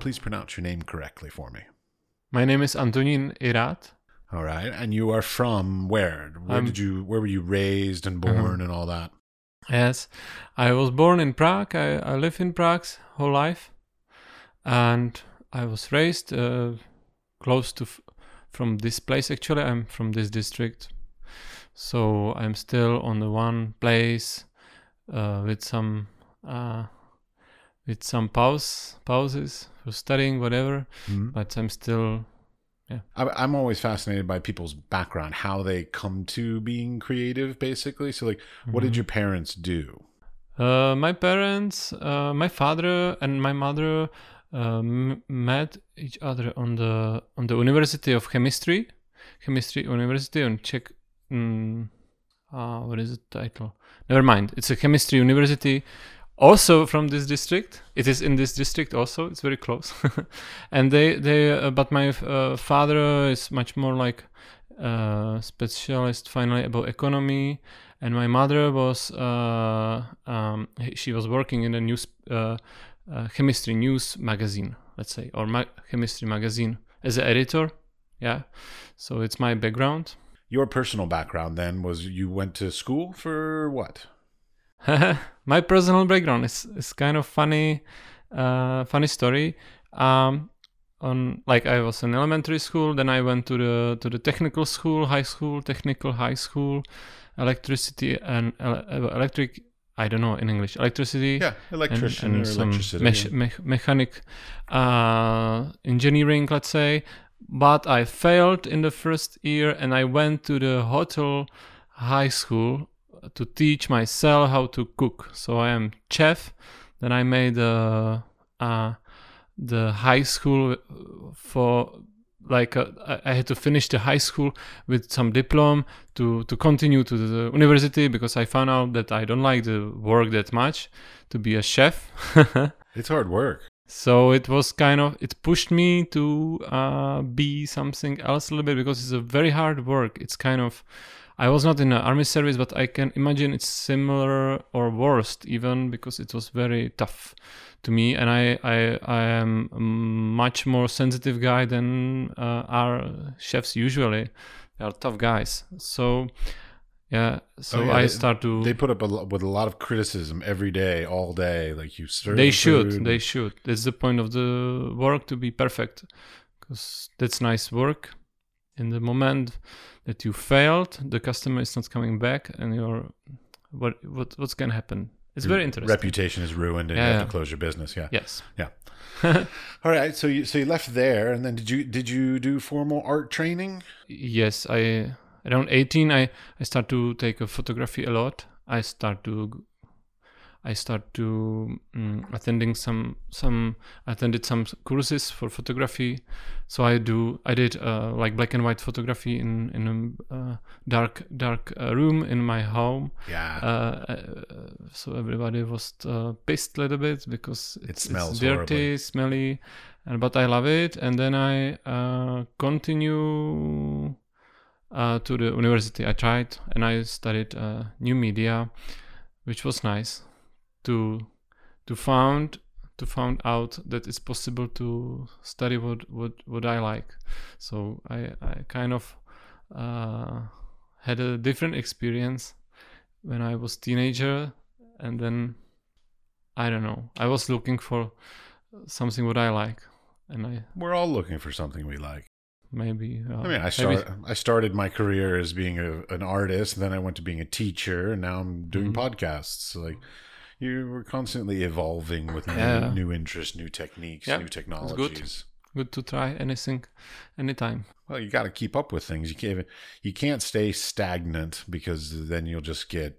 Please pronounce your name correctly for me. My name is Antonín Jirát. All right, and you are from where? Where I'm- did you? Where were you raised and born and all that? Yes, I was born in Prague. I, I live in Prague whole life, and I was raised uh, close to f- from this place. Actually, I'm from this district, so I'm still on the one place uh, with some uh, with some pause pauses for studying whatever. Mhm. But I'm still I, I'm always fascinated by people's background, how they come to being creative, basically. So, like, what did your parents do? Uh, my parents, uh, my father and my mother um, met each other on the on the University of Chemistry, Chemistry University on Czech. Mm, uh, what is the title? Never mind. It's a chemistry university, also from this district. It is in this district also. It's very close. and they they uh, but my uh, father is much more like uh, specialist finally about economy and my mother was uh, um, she was working in a news uh, uh, chemistry news magazine let's say or ma- chemistry magazine as an editor yeah? So it's my background. Your personal background then was you went to school for what? my personal background is, is kind of funny uh, funny story. Um, on like I was in elementary school then I went to the to the technical school high school technical high school electricity and ele- electric I don't know in English electricity Yeah, electrician or some electricity. mech- mech- mechanic uh, engineering, let's say. But I failed in the first year, and I went to the hotel high school to teach myself how to cook. So I am chef. Then I made uh, uh, the high school for like uh, I- had to finish the high school with some diploma to to continue to the university because I found out that I don't like the work that much to be a chef. it's hard work. so it was kind of it pushed me to uh, be something else a little bit because it's a very hard work. It's kind of I was not in the army service, but I can imagine it's similar or worst even because it was very tough to me, and I I, I am a much more sensitive guy than uh, our chefs usually. They are tough guys, so yeah. So Oh, yeah, I they- start to. They put up a, lo- with a lot of criticism every day, all day. Like you serve. they should food. they should that's the point of the work to be perfect because that's nice work in the moment that you failed the customer is not coming back and you're what what what's gonna happen it's very interesting Reputation is ruined, and Yeah, you have yeah. to close your business. Yeah. yes Yeah. All right. So you so you left there, and then did you did you do formal art training? yes i around 18 i i start to take a photography a lot i start to i start to mm, attending some some attended some courses for photography so i do i did uh, like black and white photography in in a uh, dark dark uh, room in my home Yeah. uh, uh, so everybody was uh, pissed a little bit because it's, smells it's dirty, horribly. smelly, and but I love it. And then I uh, continue uh, to the university. I tried and I studied uh, new media, which was nice to to found to found out that it's possible to study what what what I like. So I I kind of uh, had a different experience when I was teenager, and then I don't know. I was looking for something what I like, and I We're all looking for something we like. maybe. Uh, I mean, I maybe- started I started my career as being a, an artist, then I went to being a teacher, and now I'm doing Mhm. podcasts. Like you were constantly evolving with new, Yeah. new interests, new techniques, Yeah, new technologies. good to try anything, anytime. Well, you got to keep up with things. You can't you can't stay stagnant because then you'll just get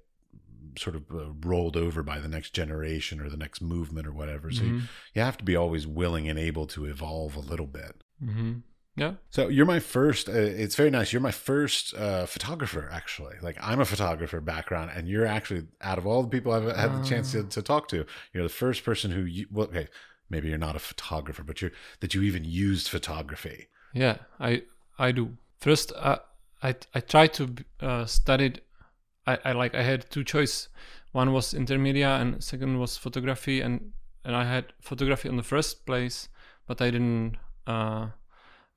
sort of uh, rolled over by the next generation or the next movement or whatever. So you, Mhm. you have to be always willing and able to evolve a little bit. Mhm. Yeah. So you're my first. Uh, it's very nice. You're my first uh, photographer, actually. Like I'm a photographer background, and you're actually out of all the people I've had the chance to, to talk to, you're the first person who. You, well, okay, maybe you're not a photographer, but you're that you even used photography. Yeah. I I do. first uh, I I tried to uh, study. I, I like I had two choice. One was intermedia and second was photography and and I had photography in the first place, but I didn't uh,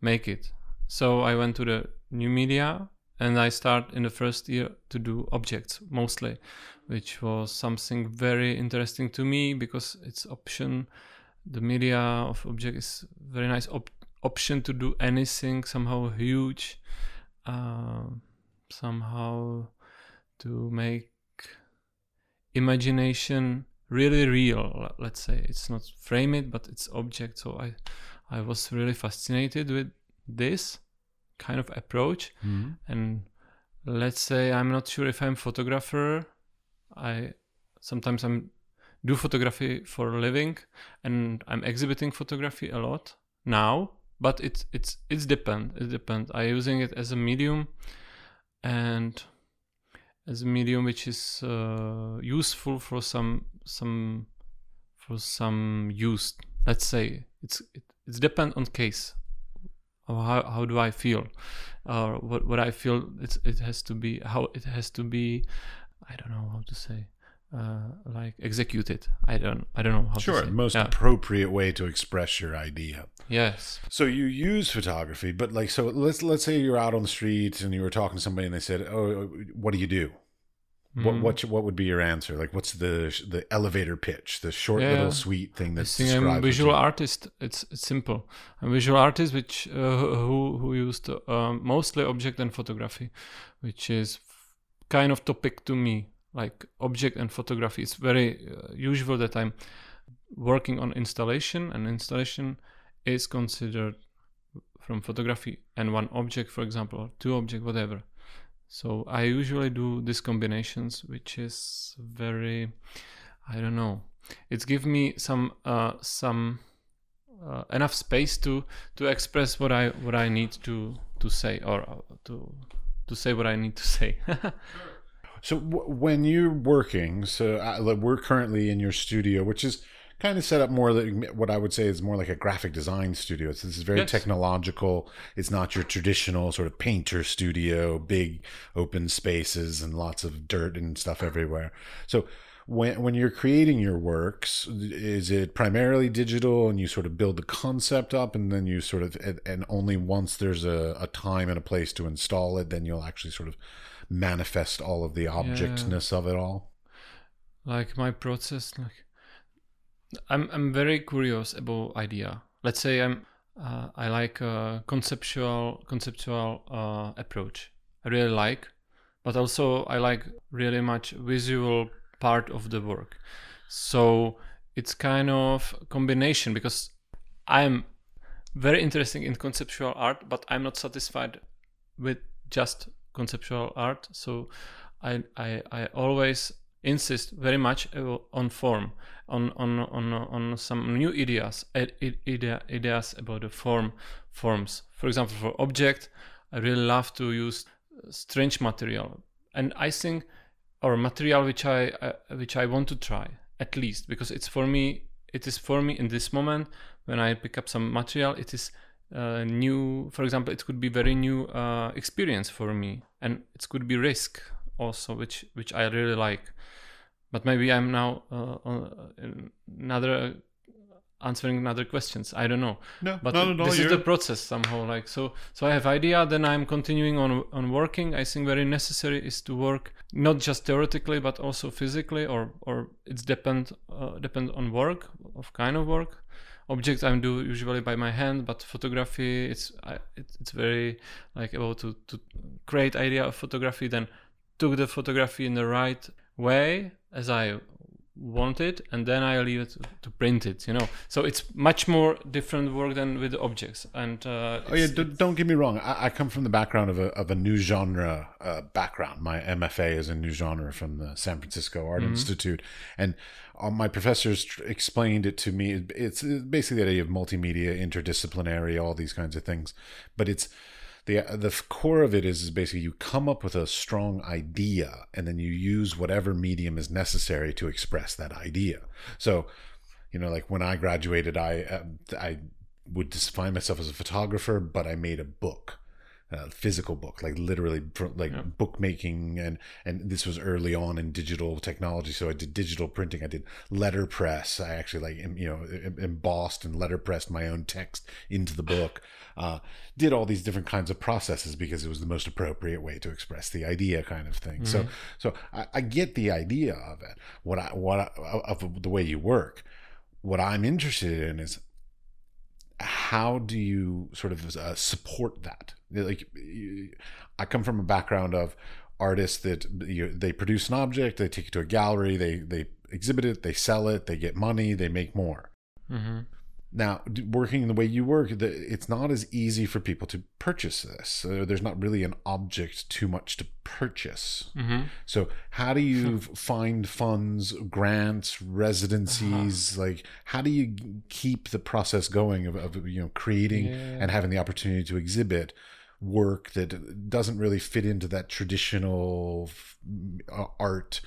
make it. So I went to the new media and I start in the first year to do objects mostly, which was something very interesting to me because it's option. The media of object is very nice op- option to do anything somehow huge, uh, somehow to make imagination really real. Let's say it's not frame it, but it's object. So I, I was really fascinated with this kind of approach Mm-hmm. and let's say i'm not sure if i'm photographer i sometimes i'm do photography for a living and i'm exhibiting photography a lot now but it's it's it's depend it depends. i using it as a medium and as a medium which is uh, useful for some some for some use let's say it's it, it's depend on case how, how do I feel or what what I feel it's it has to be how it has to be I don't know how to say uh, like executed I don't I don't know how Sure, to say Sure, most yeah. appropriate way to express your idea. yes So you use photography, but like, so let's let's say you're out on the street and you were talking to somebody and they said, "Oh, what do you do?" What Mm. what what would be your answer? Like, what's the the elevator pitch, the short Yeah. little sweet thing I that describes I'm a visual artist. It's it's simple. I'm a visual artist, which uh, who who used um, mostly object and photography, which is kind of topic to me. Like object and photography, it's very uh, usual that I'm working on installation, and installation is considered from photography and one object, for example, or two object, whatever. So I usually do these combinations, which is very, I don't know. It's give me some uh, some uh, enough space to to express what I what I need to to say or uh, to to say what I need to say. So w- when you're working, so uh, like, we're currently in your studio, which is kind of set up more like what I would say is more like a graphic design studio. It's, this is very Yes. technological. It's not your traditional sort of painter studio, big open spaces and lots of dirt and stuff everywhere. So when when you're creating your works, is it primarily digital and you sort of build the concept up and then you sort of and, and only once there's a, a time and a place to install it, then you'll actually sort of manifest all of the objectness of it all. like my process like i'm i'm very curious about idea. Let's say i'm uh, i like conceptual conceptual uh, approach. I really like but also i like really much visual part of the work. So it's kind of combination because i'm very interested in conceptual art but i'm not satisfied with just conceptual art. So i i, I always insist very much on form on on on on some new ideas ideas about the form forms. For example for object i really love to use strange material. And i think or material which i uh, which i want to try at least because it's for me it is for me in this moment when i pick up some material it is uh, new for example it could be very new uh, experience for me. And it could be risk also which which i really like but maybe i'm now uh, on another answering another questions. I don't know. No, but no, no, no. this is the process somehow like so so i have idea then i'm continuing on on working. I think very necessary is to work not just theoretically but also physically or or it's depend uh, depend on work of kind of work. Objects i do usually by my hand but photography it's I, it, it's very like about to to create idea of photography then took the photography in the right way as i want it and then i leave it to print it you know so it's much more different work than with objects and uh, Oh yeah, d- don't get me wrong. I, I come from the background of a of a new genre uh, background. My MFA is in new genre from the San Francisco Art Institute, and uh, my professors tr- explained it to me. It- It's basically the idea of multimedia, interdisciplinary, all these kinds of things. But it's the the core of it is, is basically you come up with a strong idea, and then you use whatever medium is necessary to express that idea. So, you know, like when I graduated, I uh, I would define myself as a photographer, but I made a book. Uh, physical book, like literally like Yeah. bookmaking, and and this was early on in digital technology. So I did digital printing. I did letterpress. I actually like you know embossed and letterpressed my own text into the book. Uh, did all these different kinds of processes because it was the most appropriate way to express the idea, kind of thing. So so I, I get the idea of it. What I what I, of the way you work. What I'm interested in is how do you sort of uh, support that like i come from a background of artists that you, they produce an object they take it to a gallery they they exhibit it they sell it they get money they make more. Hmm now working the way you work the, it's not as easy for people to purchase this so there's not really an object too much to purchase hmm so how do you find funds, grants, residencies? Uh-huh. Like how do you keep the process going of, of you know creating Yeah. and having the opportunity to exhibit work that doesn't really fit into that traditional uh, art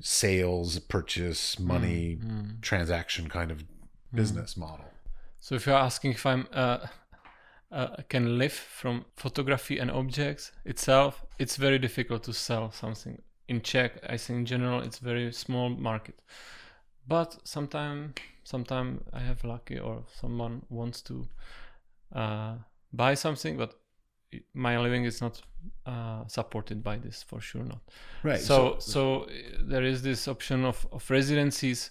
sales, purchase, money, Mm. transaction kind of business model? So if you're asking if I'm uh, uh, can live from photography and objects itself, it's very difficult to sell something in Czech. I think in general it's very small market, but sometime sometime I have lucky or someone wants to uh, buy something, but my living is not uh, supported by this for sure not Right. so so uh, there is this option of, of residencies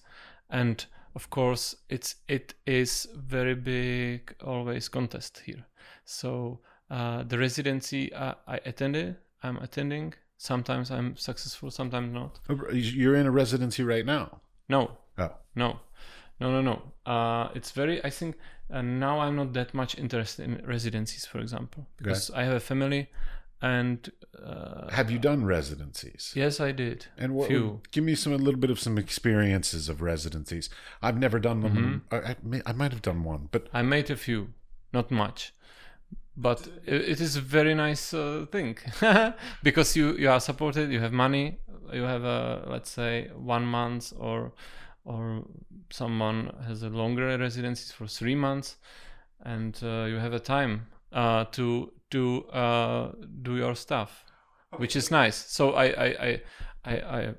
and of course it's it is very big always contest here. So uh, the residency uh, i attended i'm attending. Sometimes i'm successful sometimes not. You're in a residency right now. no. Oh. no. No no no. Uh, it's very i think uh, now i'm not that much interested in residencies for example because i have a family and uh, Have you done residencies? yes i did And what, few give me some a little bit of some experiences of residencies. I've never done them. Mm-hmm. I, I, may, I might have done one, but I made a few, not much, but it, it is a very nice uh, thing because you you are supported, you have money, you have a let's say one month or or someone has a longer residency for three months, and uh, you have a time uh, to to uh, do your stuff, which is nice. So I I I I, I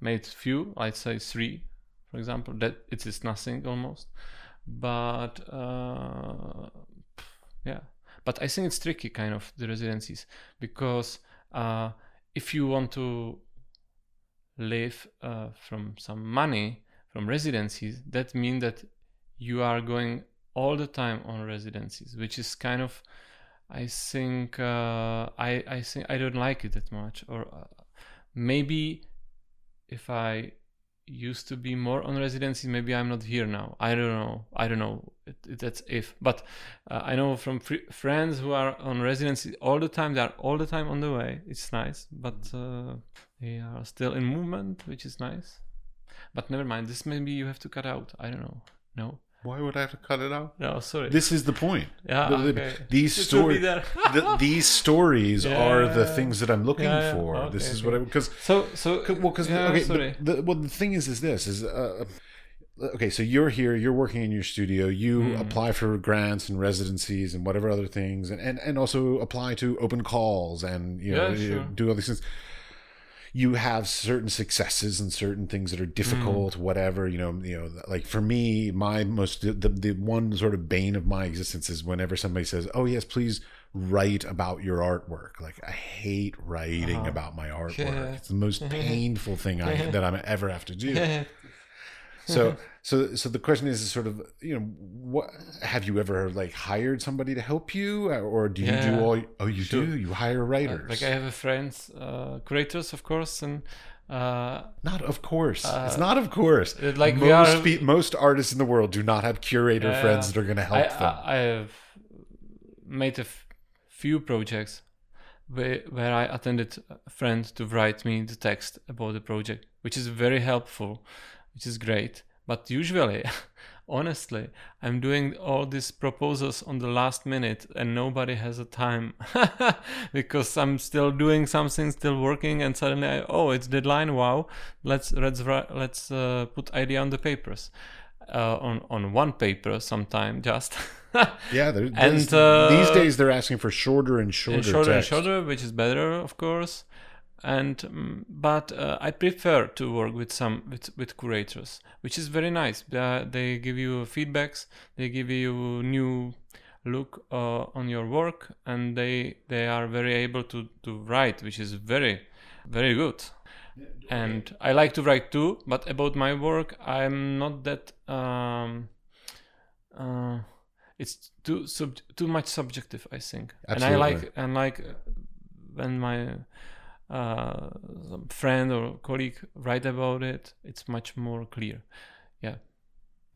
made few, I'd say three, for example. That it is nothing almost but uh, yeah but i think it's tricky kind of the residencies because uh, if you want to live uh, from some money from residencies that means that you are going all the time on residencies which is kind of i think uh, i i think i don't like it that much or uh, maybe if i used to be more on residency maybe i'm not here now. I don't know. I don't know. It, it- that's if. But uh, i know from fr- friends who are on residency all the time they are all the time on the way. It's nice but uh, they are still in movement which is nice. But never mind. This maybe you have to cut out. I don't know. No why would I have to cut it out? no sorry This is the point. yeah The- the- okay. These will be stories, these stories are the things that I'm looking Yeah, for. this Okay, is what I because so so well because yeah, okay sorry. the, well the thing is is this is uh, okay so you're here you're working in your studio you Hmm. apply for grants and residencies and whatever other things and and, and also apply to open calls and you know Yeah, sure. do all these things you have certain successes and certain things that are difficult Hmm. whatever you know you know like for me my most the, the one sort of bane of my existence is whenever somebody says oh yes please write about your artwork like i hate writing Uh-huh. about my artwork Yeah. it's the most painful thing I, that i ever have to do so so so the question is sort of you know what have you ever like hired somebody to help you? Or do you Yeah, do all oh you sure. do? You hire writers like i have a friends uh, curators of course and uh, not of course. it's Uh, not of course. it- like most are- most artists in the world do not have curator friends that are going to help I, them. I, I have made a f- few projects where, where I attended a friend to write me the text about the project, which is very helpful, which is great. But usually, honestly, I'm doing all these proposals on the last minute and nobody has a time because I'm still doing something, still working, and suddenly, I, oh, it's deadline. Wow, let's let's let's uh, put idea on the papers uh, on on one paper sometime just Yeah, And, uh, these days they're asking for shorter and shorter, and shorter text. and shorter, which is better, of course. And mm, but uh, I prefer to work with some with, with curators, which is very nice. Uh, they give you feedbacks, they give you new look uh, on your work, and they they are very able to to write, which is very very good. And I like to write too, but about my work, I'm not that. Um, uh, it's too sub- too much subjective, I think. And I like and like when my uh, some friend or colleague write about it, it's much more clear. Yeah,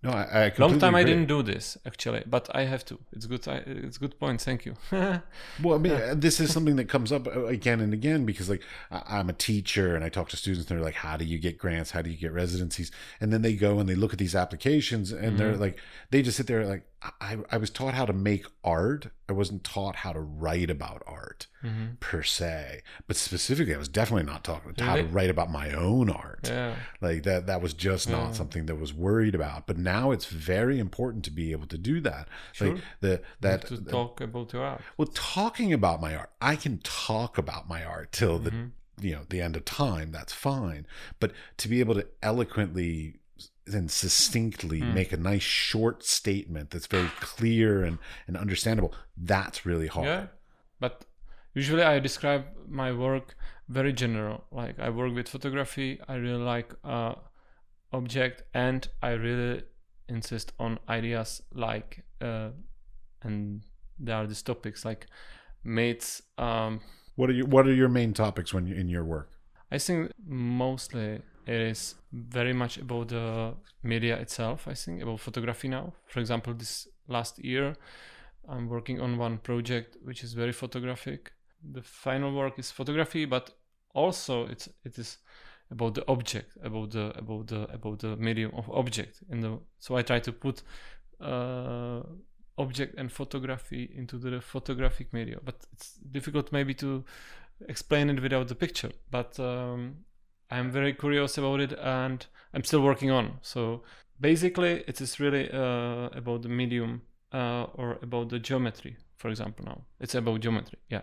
No, I, I long time I didn't do this actually, but I have to. It's good. I, it's good point. Thank you. Well, I mean, uh, this is something that comes up uh, again and again because, like, I'm a teacher and I talk to students and they're like, "How do you get grants? How do you get residencies?" And then they go and they look at these applications and they're like, they just sit there like, I, I was taught how to make art. I wasn't taught how to write about art Mhm. per se, but specifically, I was definitely not taught how to write about my own art. Yeah. Like that, that was just not something that was worried about. But now it's very important to be able to do that. Sure. Like the that to talk about your art. well, talking about my art, I can talk about my art till the Mm-hmm. you know the end of time. That's fine. But to be able to eloquently and succinctly Hmm. make a nice short statement that's very clear and, and understandable, that's really hard. Yeah, but usually I describe my work very general. Like I work with photography. I really like uh, object, and I really insist on ideas like uh, and there are these topics like mates. Um, What are your What are your main topics when you in your work? I think mostly it is very much about the media itself. I think about photography now. For example, this last year, I'm working on one project which is very photographic. The final work is photography, but also it's it is about the object, about the about the about the medium of object. In the so I try to put uh, object and photography into the photographic media, but it's difficult maybe to explain it without the picture. But um, I'm very curious about it, and I'm still working on. So basically, it is really uh, about the medium uh, or about the geometry. For example, now it's about geometry. Yeah.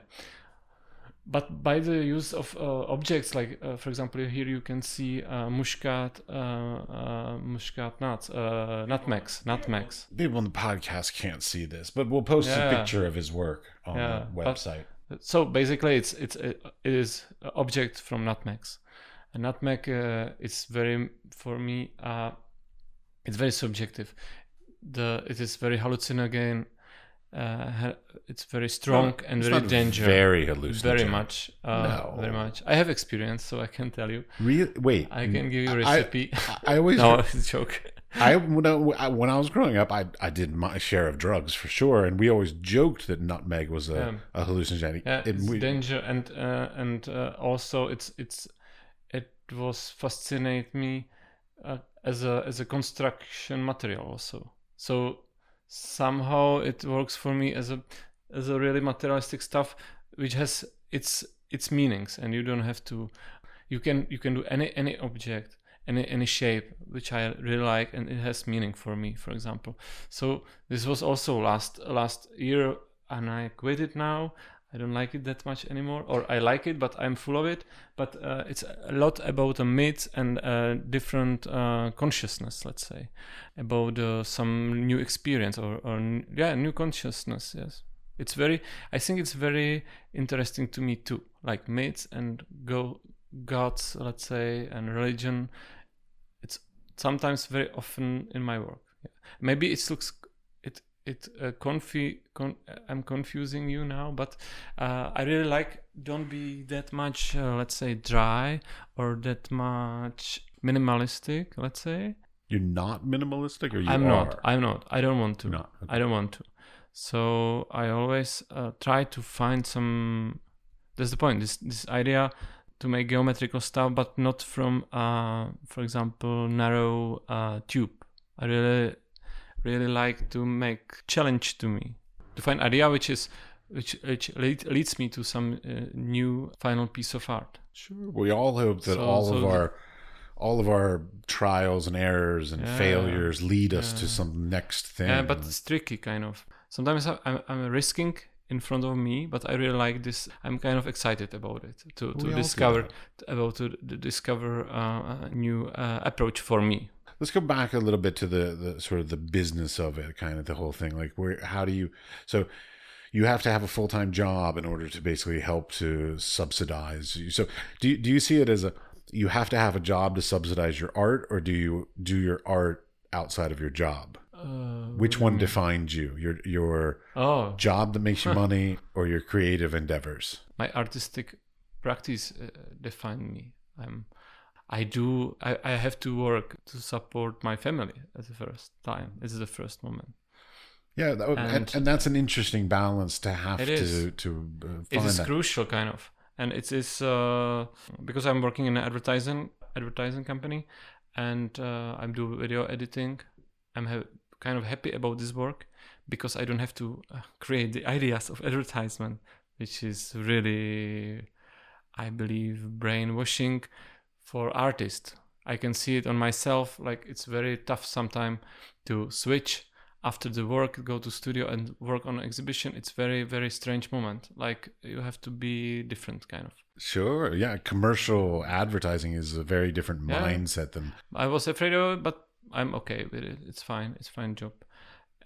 But by the use of uh, objects, like uh, for example, here you can see uh, muscat, uh, uh, muscat nuts, uh, nutmegs, nutmegs. People on the podcast can't see this, but we'll post a picture of his work on Yeah, the but- website. So basically, it's it's it is object from nutmegs. A nutmeg uh, is very for me. Uh, it's very subjective. The it is very hallucinogen. Uh, it's very strong and very dangerous. Very hallucinogenic. very much. Uh, No. Very much. I have experience, so I can tell you. Really? Wait. I can give you a recipe. I always no, it's a joke. I when I, when I was growing up, I I did my share of drugs for sure, and we always joked that nutmeg was a, Yeah. a hallucinogenic. Yeah, It- it's we- danger and uh, and uh, also it's it's it was fascinate me uh, as a as a construction material also. So somehow it works for me as a as a really materialistic stuff which has its its meanings and you don't have to you can you can do any any object any any shape which I really like and it has meaning for me for example so this was also last last year and I quit it now I don't like it that much anymore or I like it but I'm full of it. But uh, it's a lot about a myth and uh, different uh, consciousness let's say about uh, some new experience or, or yeah new consciousness yes. It's very i think it's very interesting to me too like myths and go gods let's say and religion. It's sometimes very often in my work. Yeah. maybe it looks it uh, confi- con- i'm confusing you now but uh, i really like don't be that much uh, let's say dry or that much minimalistic let's say You're not minimalistic, or you i'm are? not i'm not i don't want to not. Okay. I don't want to. So I always uh, try to find some. That's the point. This this idea to make geometrical stuff, but not from, uh, for example, narrow uh, tube. I really, really like to make challenge to me to find idea which is which which lead, leads me to some uh, new final piece of art. Sure. We all hope that So- all so of our all of our trials and errors and Yeah. failures lead us to some next thing. Yeah, but it's tricky, kind of. sometimes I'm, I'm risking in front of me, but I really like this. I'm kind of excited about it to, to discover about to discover uh, a new uh, approach for me. Let's go back a little bit to the, the sort of the business of it, kind of the whole thing. Like, where, how do you, so you have to have a full time job in order to basically help to subsidize you. So, do you, do you see it as a, you have to have a job to subsidize your art, or do you do your art outside of your job? Uh, Which one defines you? Your your Oh, job that makes you money, or your creative endeavors? my artistic practice uh, define me. I'm, I do. I, I have to work to support my family at the first time. This is the first moment. Yeah, that, and, and, And- that's an interesting balance to have to is. to uh, It is that. crucial, kind of, and it is uh, because I'm working in an advertising advertising company, and uh, I do video editing. I'm ha- kind of happy about this work because I don't have to uh, create the ideas of advertisement, which is really, I believe, brainwashing for artists. I can see it on myself. Like it's very tough sometimes to switch after the work, go to studio and work on exhibition. It's very very strange moment. Like you have to be different kind of. Sure. Yeah. Commercial advertising is a very different Yeah. mindset than. I was afraid of it, but I'm okay with it. It's fine. It's fine job,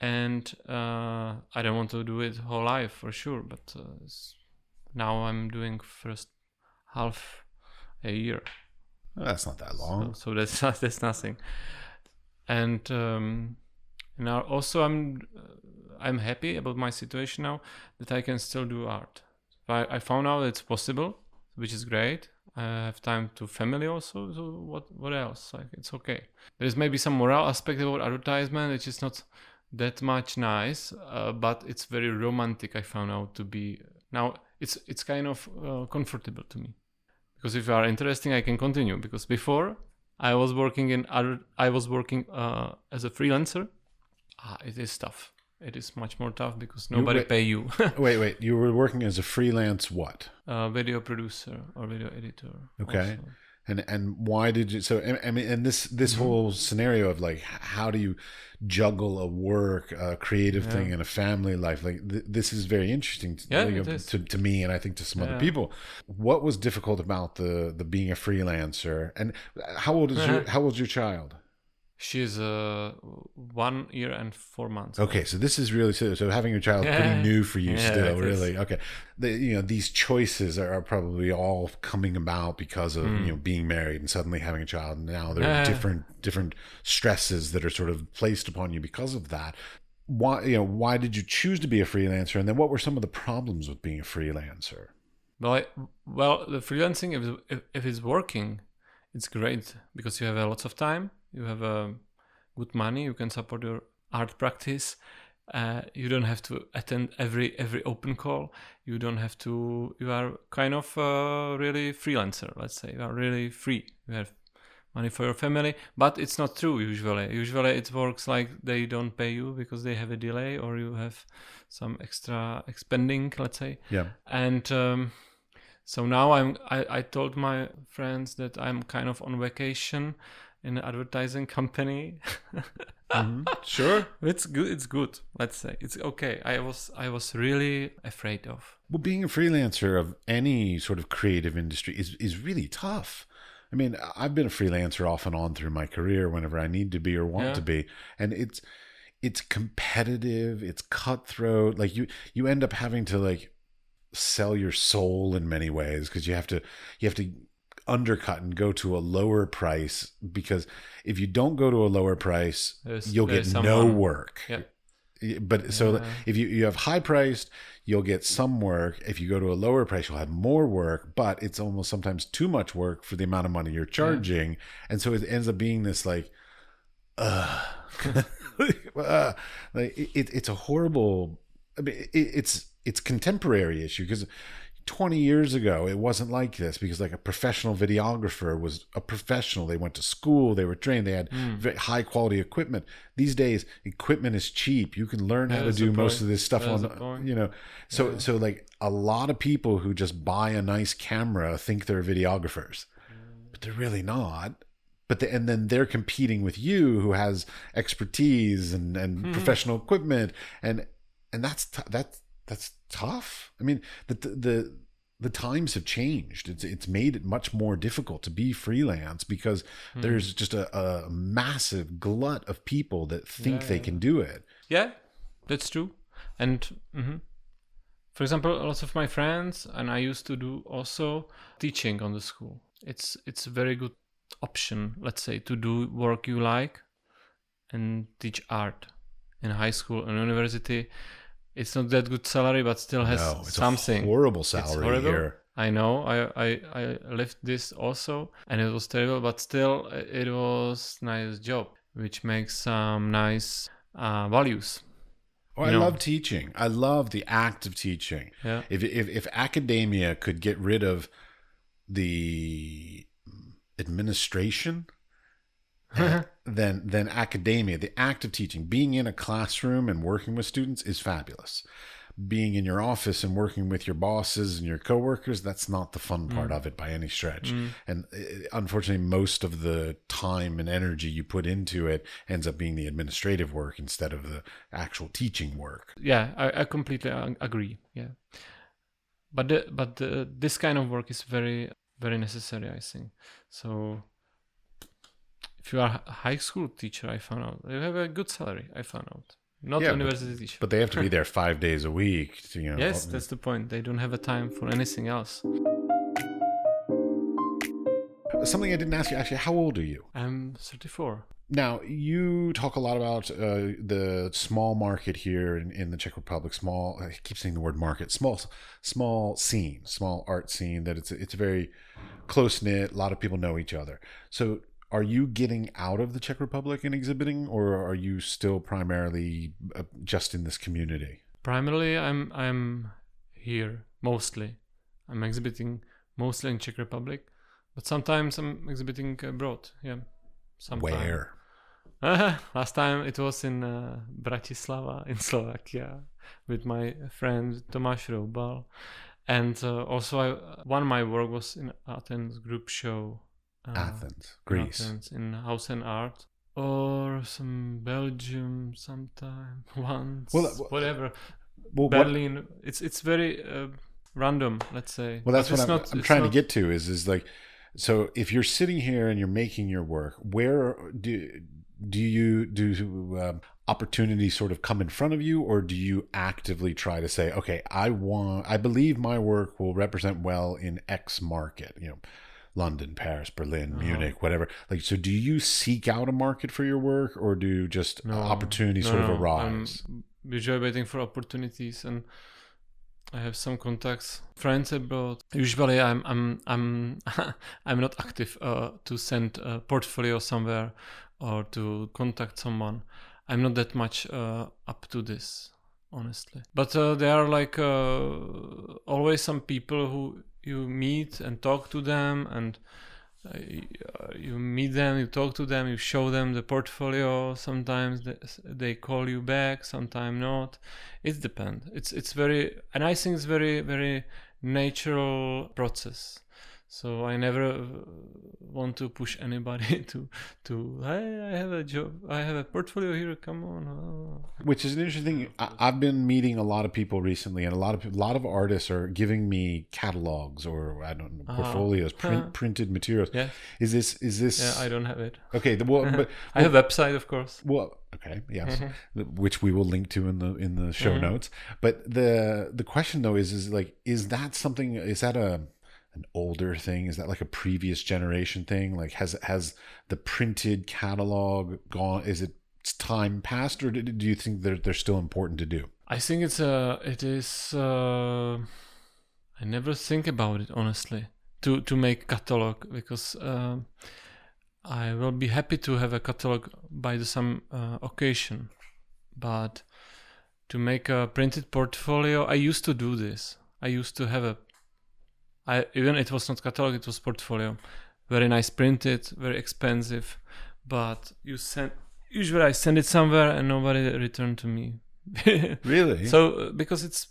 and uh, I don't want to do it whole life for sure. But uh, now I'm doing first half a year. Well, that's not that long. so that's that's nothing. And um, now also I'm uh, I'm happy about my situation now that I can still do art. I, I found out it's possible, which is great. I have time to family also. So what what else? Like it's okay. There's maybe some moral aspect about advertisement, which is not that much nice, uh, but it's very romantic. I found out to be now. It's it's kind of uh, comfortable to me because if you are interesting i can continue because before i was working in other i was working uh, as a freelancer ah, it is tough it is much more tough because nobody wait- pay you wait, wait. You were working as a freelance what? uh, video producer or video editor Okay. also. And and why did you? So I mean, and this this Mm-hmm. whole scenario of like, how do you juggle a work, a creative thing, and a family life? Like th- this is very interesting. To, Yeah, you is. to to me, and I think to some other people. What was difficult about the the being a freelancer? And how old is your Uh-huh. how old's your child? She's uh, one year and four months Okay, so this is really so, so having a child is Yeah. pretty new for you Yeah, still, it is. really. Okay, the, you know these choices are, probably all coming about because of you know being married and suddenly having a child. And now there are Hmm. Yeah. different different stresses that are sort of placed upon you because of that. Why you know why did you choose to be a freelancer, and then what were some of the problems with being a freelancer? Well, I, well, the freelancing if, if if it's working, it's great because you have a lots of time, you have uh, good money, you can support your art practice. Uh, you don't have to attend every every open call. You don't have to. You are kind of uh, really freelancer. Let's say you are really free. You have money for your family, but it's not true usually. Usually it works like they don't pay you because they have a delay or you have some extra expending. Let's say Yeah, and um, so now I'm I, I told my friends that I'm kind of on vacation in an advertising company. Mm-hmm. sure. it's good it's good let's say it's okay I was I was really afraid of Well, being a freelancer of any sort of creative industry is is really tough. I mean, I've been a freelancer off and on through my career whenever I need to be or want Yeah. to be, and it's it's competitive, it's cutthroat. Like you you end up having to like sell your soul in many ways because you have to you have to undercut and go to a lower price because if you don't go to a lower price, There's- you'll get there's no work. yeah But so Yeah. if you, you have high priced, you'll get some work. If you go to a lower price, you'll have more work, but it's almost sometimes too much work for the amount of money you're charging. And so it ends up being this like, uh, uh like it, it's a horrible, I mean, it, it's, it's contemporary issue because 20 years ago it wasn't like this because like a professional videographer was a professional. They went to school they were trained they had Hmm. very high quality equipment. These days equipment is cheap. You can learn how to do most of this stuff That's the on you know so so like a lot of people who just buy a nice camera think they're videographers but they're really not. But the, and then they're competing with you who has expertise and and Hmm. professional equipment. And and that's t- that's that's tough. I mean, the the the times have changed. It's it's made it much more difficult to be freelance because Hmm. there's just a, a massive glut of people that think Yeah, they yeah. can do it. Yeah, that's true. And mhm. for example, lots of my friends and I used to do also teaching on the school. It's it's a very good option, let's say, to do work you like and teach art in high school and university. It's not that good salary, but still has no, it's something. a horrible salary horrible. here. I know. I, I I left this also, and it was terrible. But still, it was nice job, which makes some nice uh, values. Oh, I love teaching. I love the act of teaching. Yeah. If if if academia could get rid of the administration, then then academia, the act of teaching, being in a classroom and working with students is fabulous. Being in your office and working with your bosses and your coworkers, that's not the fun part of it by any stretch. Mm. And uh, unfortunately, most of the time and energy you put into it ends up being the administrative work instead of the actual teaching work. yeah i, I completely agree yeah but the, but the, this kind of work is very very necessary i think so if you are a high school teacher i found out you have a good salary i found out not Yeah, but- university teacher But they have to be there five days a week. To, you know, yes that's the point they don't have a time for anything else something I didn't ask you. Actually, how old are you? i'm 34 Now, you talk a lot about uh, the small market here in, in the Czech Republic. Small, I keep saying the word market. Small, small scene, small art scene. That it's it's very close knit. A lot of people know each other. So, are you getting out of the Czech Republic and exhibiting, or are you still primarily uh, just in this community? primarily i'm i'm here mostly i'm exhibiting mostly in czech republic but sometimes i'm exhibiting abroad yeah sometime. Where? Uh, last time it was in uh, Bratislava in Slovakia with my friend Tomáš Roubal. And uh, also, I, one of my work was in Athens group show. Uh, Athens, Greece. Athens, in House and Art. Or some Belgium sometime once. Well, uh, whatever. Well, what- Berlin. It's it's very uh, random, let's say. Well, that's But what I'm, not- I'm trying to get to is is like, so if you're sitting here and you're making your work, where do do you do um, opportunities sort of come in front of you, or do you actively try to say, okay, I want, I believe my work will represent well in X market, you know. London, Paris, Berlin, Uh-huh. Munich, whatever. Like, so do you seek out a market for your work, or do just No, opportunities no, sort of no, arise? I'm usually waiting for opportunities, and I have some contacts, friends abroad. Usually, I'm I'm I'm I'm not active uh, to send a portfolio somewhere or to contact someone. I'm not that much uh, up to this, honestly. But uh, there are like uh, always some people who you meet and talk to them and uh, you meet them, you talk to them, you show them the portfolio. Sometimes they, they call you back, sometimes not. It depends. It's it's very, and I think it's very very natural process. So I never uh, want to push anybody to to hey I have a job, I have a portfolio here. Come on. oh." Which is an interesting thing. I've been meeting a lot of people recently, and a lot of a lot of artists are giving me catalogs or I don't know Ah. portfolios, print, Huh. printed materials. Yeah, Is this is this yeah. I don't have it. okay? The, well, but I have a website, of course. well, okay, yes, Mm-hmm. which we will link to in the in the show Mhm. notes. But the the question though is is like is that something? Is that a an older thing? Is that like a previous generation thing? Like has has the printed catalog gone? Is it time past, or do you think they're they're still important to do? I think it's uh it is uh I never think about it honestly to to make catalog because um I will be happy to have a catalog by some uh, occasion but to make a printed portfolio I used to do this I used to have a I even it was not catalog it was portfolio very nice printed very expensive but you send usually I send it somewhere and nobody returned to me Really? so uh, because it's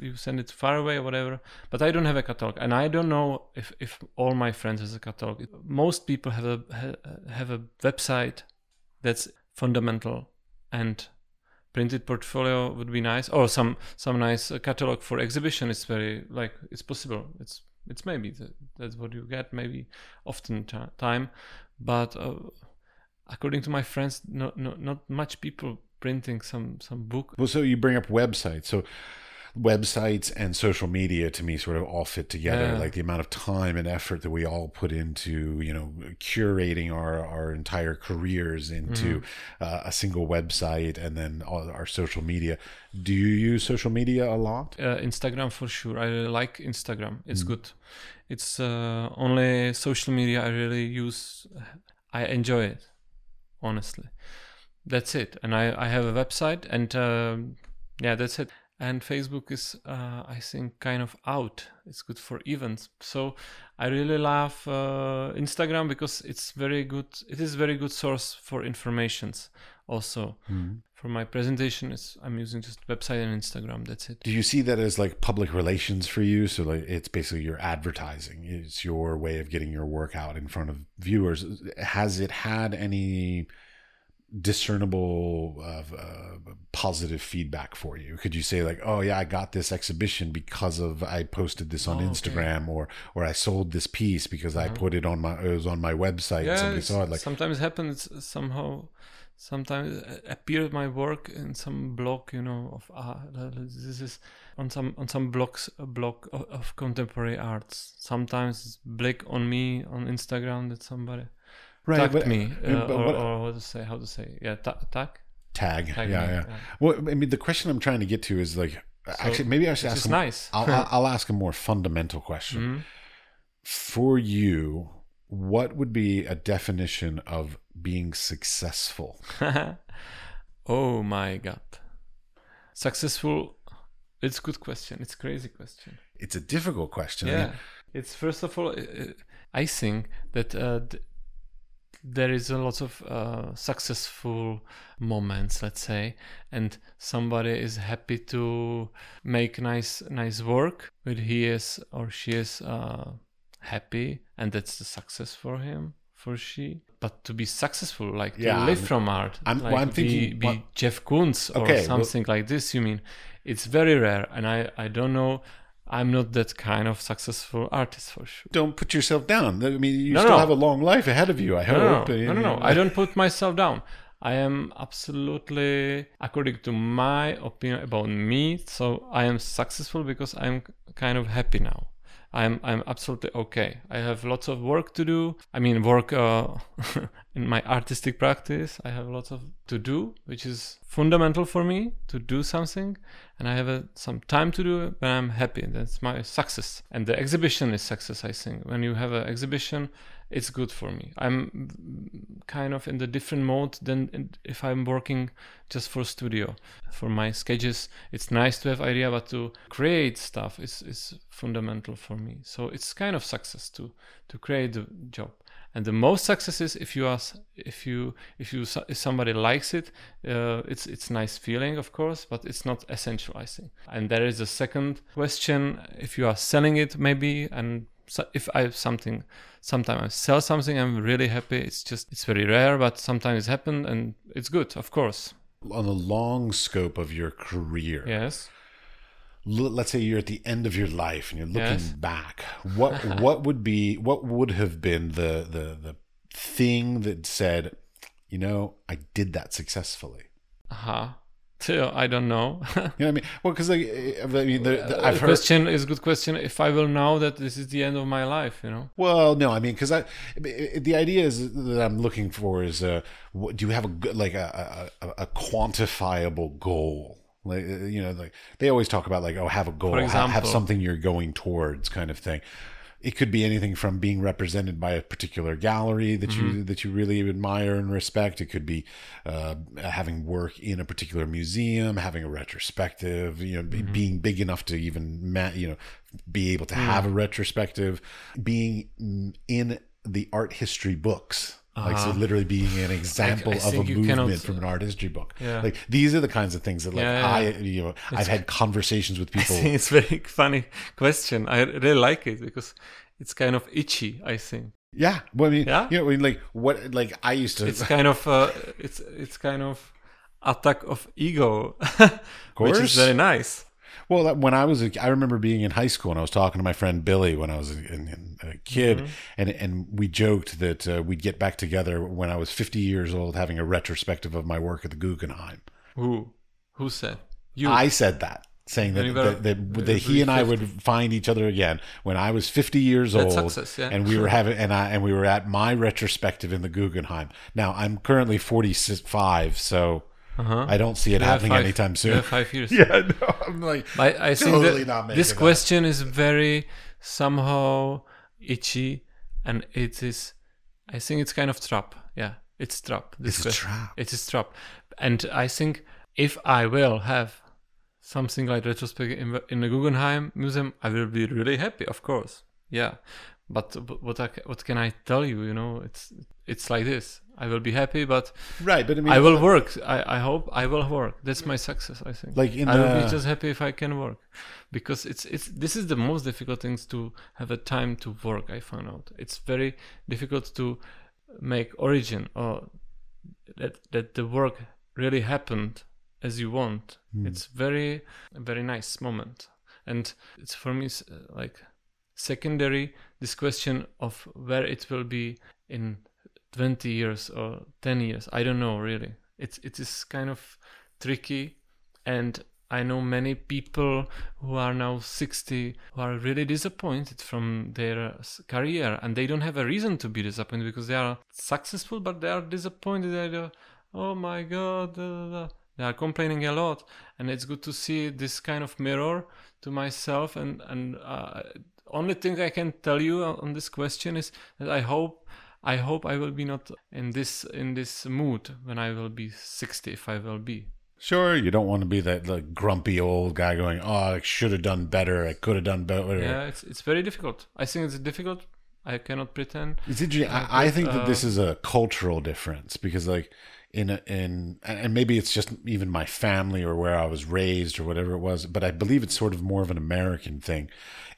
you send it far away or whatever but i don't have a catalog and i don't know if if all my friends has a catalog most people have a have a website that's fundamental and printed portfolio would be nice, or some some nice catalog for exhibition. It's very like it's possible. It's it's maybe that, that's what you get maybe often time, but uh, according to my friends, not not not much people printing some some book. Well, so you bring up websites. So websites and social media to me sort of all fit together Yeah. like the amount of time and effort that we all put into you know curating our our entire careers into Mm-hmm. uh, a single website and then all our social media do you use social media a lot uh, Instagram for sure. I really like Instagram. It's good. It's uh, only social media I really use. I enjoy it, honestly. That's it. And I, I have a website, and um, yeah, that's it. And Facebook is, uh, I think, kind of out. It's good for events. So I really love uh, Instagram because it's very good. It is very good source for informations. Also, for my presentation, is I'm using just website and Instagram. That's it. do you see that as like public relations for you so like it's basically your advertising it's your way of getting your work out in front of viewers has it had any discernible uh, uh, positive feedback for you could you say like oh yeah i got this exhibition because of i posted this on Oh, okay. instagram or or i sold this piece because i put it on my it was on my website and somebody saw it like sometimes happens somehow. Sometimes uh, appeared my work in some blog, you know, of ah, this is on some on some blogs, a blog of, of contemporary arts. Sometimes it's blick on me on Instagram that somebody right tagged but, me, uh, uh, but or, what- or what to say, how to say, yeah, ta- tag. tag, Tag yeah, me, yeah yeah. well i mean the question i'm trying to get to is like actually maybe i should ask nice. I'll, I'll, ask a more fundamental question Mhm. for you, what would be a definition of being successful? oh my god, successful. It's a good question. It's crazy question. It's a difficult question. I yeah mean, it's first of all uh, i think that uh, there is a lot of uh, successful moments let's say and somebody is happy to make nice nice work but he is or she is uh, happy and that's the success for him for she. But to be successful like Yeah, to live I'm- from art I'm- like well, I'm be, thinking- be what- jeff koons or Okay, well- something like this you mean? It's very rare and i i don't know i'm not that kind of successful artist for sure don't put yourself down. I mean, you No, still no. have a long life ahead of you. I no, hope. no, no, no, no. I don't put myself down. I am absolutely, according to my opinion about me, so I am successful because I'm kind of happy now. I'm I'm absolutely okay. I have lots of work to do. I mean, work uh, in my artistic practice. I have lots of to do, which is fundamental for me to do something, and I have uh, some time to do it. But I'm happy. That's my success. And the exhibition is success. I think when you have an exhibition, it's good for me. I'm kind of in the different mode than if I'm working just for studio. For my sketches, it's nice to have idea, but to create stuff is, is fundamental for me. So it's kind of success to to create the job. And the most success is if you are if you if you if somebody likes it, uh, it's it's nice feeling of course, but it's not essential I think. And there is a second question: if you are selling it maybe and so if I have something, sometimes I sell something, I'm really happy. It's just it's very rare, but sometimes it happens and it's good, of course. On the long scope of your career, Yes. let's say you're at the end of your life and you're looking Yes. back. What what would be what would have been the the the thing that said, you know, I did that successfully. Aha. So I don't know. You know what I mean? Well, because like, I mean, the, the, I've the heard. question is a good question. If I will know that this is the end of my life, you know. Well, no, I mean, because I, the idea is that I'm looking for is, uh, do you have a good- like a, a, a quantifiable goal? Like uh, you know, like they always talk about like, oh, have a goal, have, have something you're going towards, kind of thing. It could be anything from being represented by a particular gallery that Mm-hmm. you that you really admire and respect. It could be uh, having work in a particular museum, having a retrospective. You know, Mm-hmm. being big enough to even ma- you know be able to have a retrospective, being mm, in the art history books. Like Uh-huh. literally being an example of a movement from an art history book. Yeah. Like these are the kinds of things that, like Yeah, I, you know, I've had conversations with I people. think it's very funny question. I really like it because it's kind of itchy. I think Yeah, well, I mean, Yeah? you know, I mean, like what, like I used to. it's kind of uh, it's it's kind of attack of ego, which course. is very nice. Well, that- when I was, a, I remember being in high school and I was talking to my friend Billy when I was a, in a kid, Mm-hmm. and and we joked that uh, we'd get back together when I was 50 years old, having a retrospective of my work at the Guggenheim. Who? Who said? You. I said that, saying that, that, that, that he and I would find each other again when I was 50 years That's old, success, yeah. and we were having and I and we were at my retrospective in the Guggenheim. Now I'm currently 45, so Uh-huh. I don't see it happening five- anytime soon. five years. yeah, no, I'm like, I, I Totally that not making this question is very somehow itchy, and it is. I think it's kind of trap. Yeah, it's trap. This It's a trap. It is trap, and I think if I will have something like retrospective in, the- in the Guggenheim Museum, I will be really happy. Of course, yeah. But but what I, what can I tell you? You know, it's it's like this. I will be happy, but right, but I mean, I will uh, work. I, I hope I will work. That's my success. I think. Like in I will the- be just happy if I can work, because it's it's this is the most difficult things to have a time to work. I found out it's very difficult to make origin or that that the work really happened as you want. Hmm. It's very very nice moment, and it's for me uh, like secondary this question of where it will be in 20 years or 10 years i don't know really it's it is kind of tricky and i know many people who are now 60 who are really disappointed from their career and they don't have a reason to be disappointed because they are successful but they are disappointed they are oh my god da, da, da." they are complaining a lot and it's good to see this kind of mirror to myself and and uh, only thing i can tell you on this question is that i hope i hope i will be not in this in this mood when i will be 60 if i will be sure, you don't want to be that like, grumpy old guy going, "Oh, I should have done better. I could have done better." yeah it's it's very difficult i think it's difficult i cannot pretend It's interesting. I, I think that uh, this is a cultural difference because, like, in a, in and maybe it's just even my family or where I was raised or whatever it was, but I believe it's sort of more of an American thing.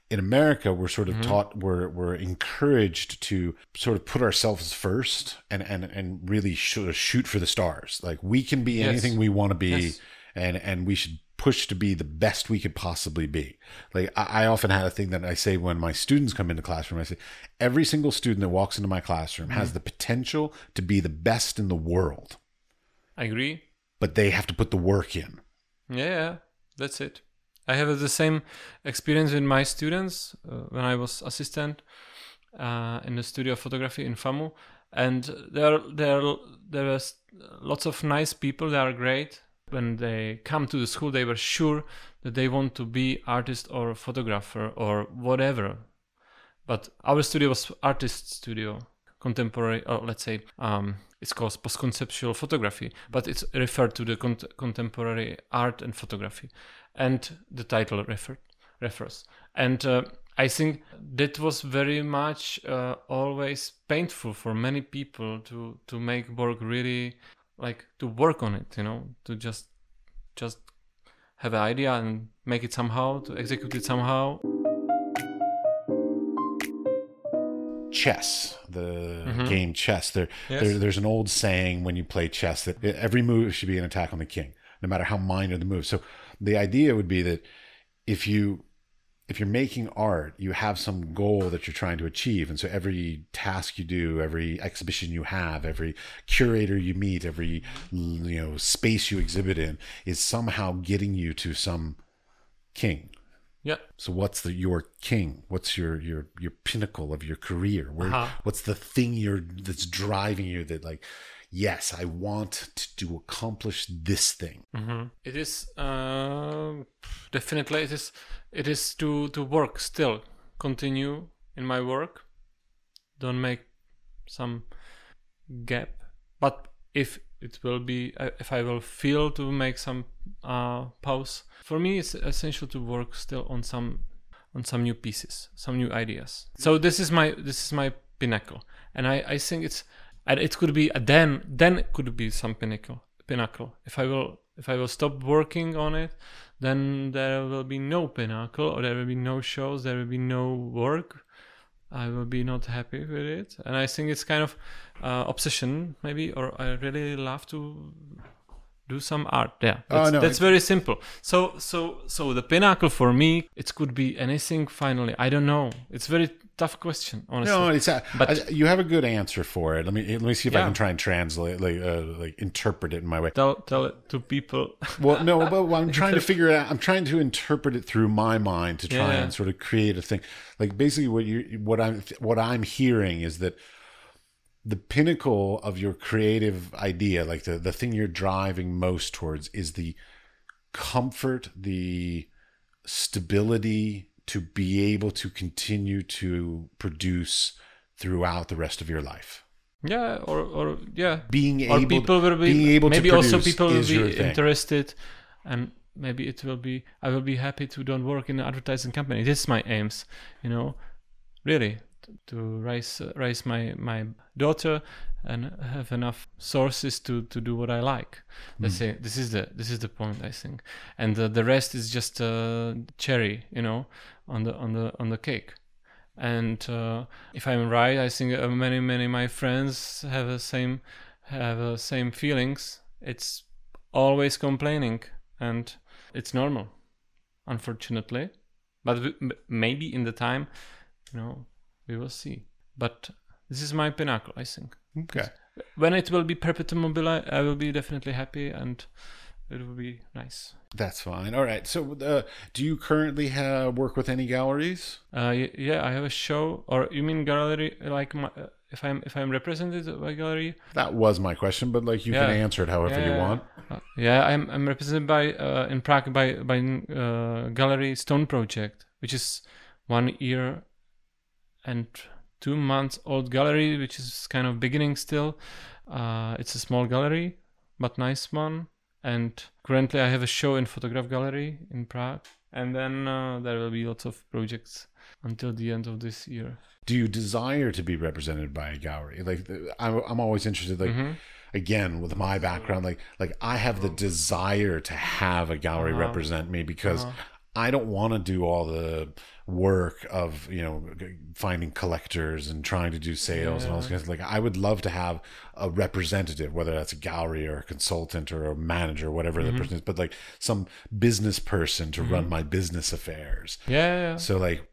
In America, we're sort of mm-hmm. taught we're we're encouraged to sort of put ourselves first and and and really sort of shoot for the stars. Like we can be Yes. anything we want to be, Yes. and and we should push to be the best we could possibly be. Like I, I often had a thing that I say when my students come into classroom, I say every single student that walks into my classroom has mm-hmm. the potential to be the best in the world, i agree but they have to put the work in. Yeah, that's it. I have the same experience with my students uh, when I was assistant uh, in the studio of photography in FAMU, and there, there, there was lots of nice people. They are great. When they come to the school, they were sure that they want to be artist or photographer or whatever. But our studio was artist studio, contemporary, or let's say um, it's called post-conceptual photography, but it's referred to the cont- contemporary art and photography, and the title refer- refers. And uh, I think that was very much uh, always painful for many people to to make work really like to work on it, you know, to just just have an idea and make it somehow, to execute it somehow. Chess, the mm-hmm. game chess. There, Yes. there, there's an old saying when you play chess that every move should be an attack on the king, no matter how minor the move. So the idea would be that if you if you're making art, you have some goal that you're trying to achieve. And so every task you do, every exhibition you have, every curator you meet, every you know space you exhibit in is somehow getting you to some king. Yeah. So what's the your king? What's your your your pinnacle of your career? Where Uh-huh. what's the thing you're that's driving you that like yes, I want to, to accomplish this thing. hmm It is uh, definitely it is it is to to work still continue in my work. Don't make some gap. But if it will be uh, if I will feel to make some uh, pause, for me it's essential to work still on some on some new pieces, some new ideas. So this is my this is my pinnacle, and I I think it's and it could be then then it could be some pinnacle pinnacle. If I will if I will stop working on it, then there will be no pinnacle, or there will be no shows, there will be no work. I will be not happy with it, and I think it's kind of uh, obsession maybe, or I really love to do some art. Yeah, Oh, that's, no, that's very simple. So so so the pinnacle for me, it could be anything. Finally, I don't know. It's very tough question, honestly. No, it's a, But- I- you have a good answer for it. Let me let me see if I can try and translate, like, uh, like interpret it in my way. Tell tell it to people. Well, no, but I'm trying to figure it out. I'm trying to interpret it through my mind to try Yeah. and sort of create a thing. Like basically, what you what I'm what I'm hearing is that the pinnacle of your creative idea, like the the thing you're driving most towards, is the comfort, the stability to be able to continue to produce throughout the rest of your life. yeah, or or yeah, Being or able, people will be being able maybe also people will be interested, and maybe it will be. I will be happy to don't work in an advertising company. This is my aims, you know, really to raise uh, raise my my daughter and have enough sources to to do what I like. Let's say this is the this is the point I think, and the, the rest is just a cherry, you know, on the on the on the cake. And uh, if I'm right, I think uh, many many my friends have the same have the same feelings. It's always complaining, and it's normal, unfortunately. But maybe in the time, you know, we will see. But this is my pinnacle, I think. Okay. When it will be perpetuum mobile, I will be definitely happy, and it will be nice. That's fine. All right. So, uh, do you currently have, work with any galleries? Uh, yeah, I have a show, or you mean gallery? Like my, uh, if I'm if I'm represented by gallery, That was my question, but like you can answer it however you want. Uh, yeah, I'm I'm represented by uh, in Prague by by uh, Gallery Stone Project, which is one year and two months old gallery, which is kind of beginning still. Uh, it's a small gallery, but nice one. And currently, I have a show in Fotograf Gallery in Prague, and then uh, there will be lots of projects until the end of this year. Do you desire to be represented by a gallery? Like, I'm, I'm always interested. Like, Mhm. again, with my background, like, like I have the desire to have a gallery Uh-huh. represent me because Uh-huh. I don't want to do all the work of you know finding collectors and trying to do sales and all this kind of stuff. like I would love to have a representative whether that's a gallery or a consultant or a manager whatever Mm-hmm. the person is but like some business person to run my business affairs Yeah, yeah, yeah. so like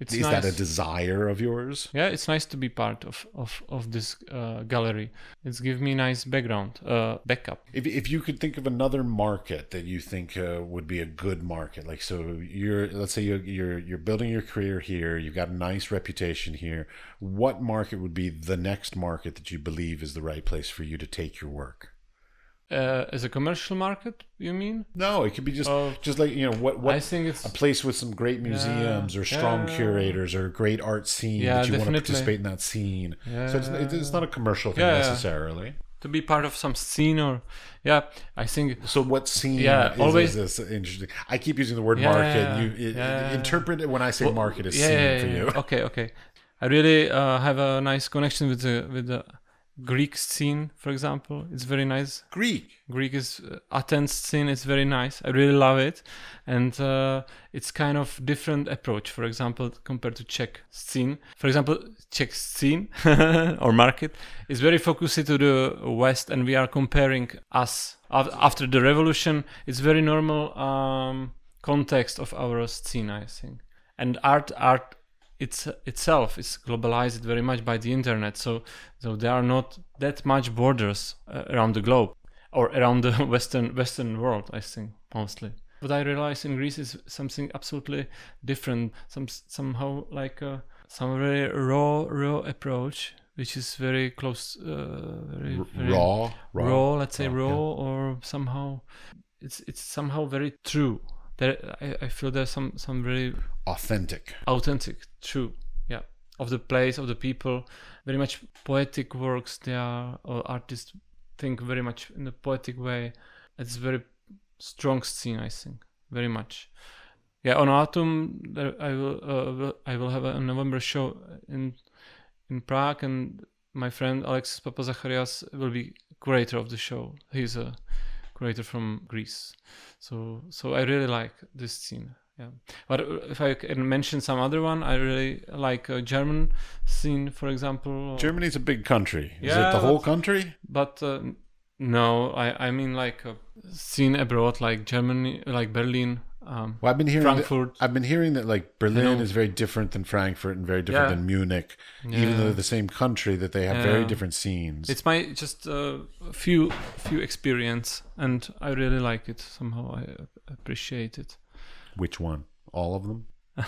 it's is nice. that a desire of yours? Yeah it's nice to be part of of of this uh, gallery. It's give me nice background uh backup. If, if you could think of another market that you think uh, would be a good market like so you're let's say you're, you're you're building your career here you've got a nice reputation here what market would be the next market that you believe is the right place for you to take your work uh, as a commercial market you mean no it could be just Oh. just like you know what what i think it's a place with some great museums or strong yeah. curators or a great art scene Yeah, that you want to participate in that scene so it's, it's not a commercial thing Yeah. necessarily to be part of some scene or yeah i think So what scene Yeah, is, always- is this interesting? I keep using the word Yeah, market. yeah, You it, yeah. interpret it when I say market is yeah, scene yeah, for you. okay okay i really uh, have a nice connection with the with the greek scene for example it's very nice Greek. Greek is uh, Athens scene is very nice. I really love it, and uh, it's kind of different approach. For example, compared to Czech scene. For example, Czech scene or market is very focused to the West, and we are comparing us Af- after the revolution. It's very normal um, context of our scene, I think, and art art. It's itself is globalized very much by the internet, so so there are not that much borders uh, around the globe or around the western western world i think mostly what i realize in greece is something absolutely different some somehow like a some very raw raw approach which is very close uh, very, very Raw, raw. raw let's say raw, raw yeah. or somehow it's it's somehow very true there I, I feel there's some some very Authentic. authentic true yeah. Of the place of the people. Very much poetic works they are or artists think very much in a poetic way. It's very strong scene i think very much. Yeah on autumn there i will, uh, will i will have a november show in in prague and my friend alexis papazacharias will be curator of the show. He's a curator from greece so so i really like this scene yeah but uh, if i can mention some other one i really like a german scene for example Germany's a big country. Is it Yeah, the whole country? but uh, No, I I mean like a scene abroad, like Germany, like Berlin, um, Well, I've been hearing. That, I've been hearing that like Berlin know. is very different than Frankfurt and very different Yeah. than Munich, even though they're the same country. That they have very different scenes. It's my just a few few experience, and I really like it. Somehow I uh, appreciate it. Which one? All of them?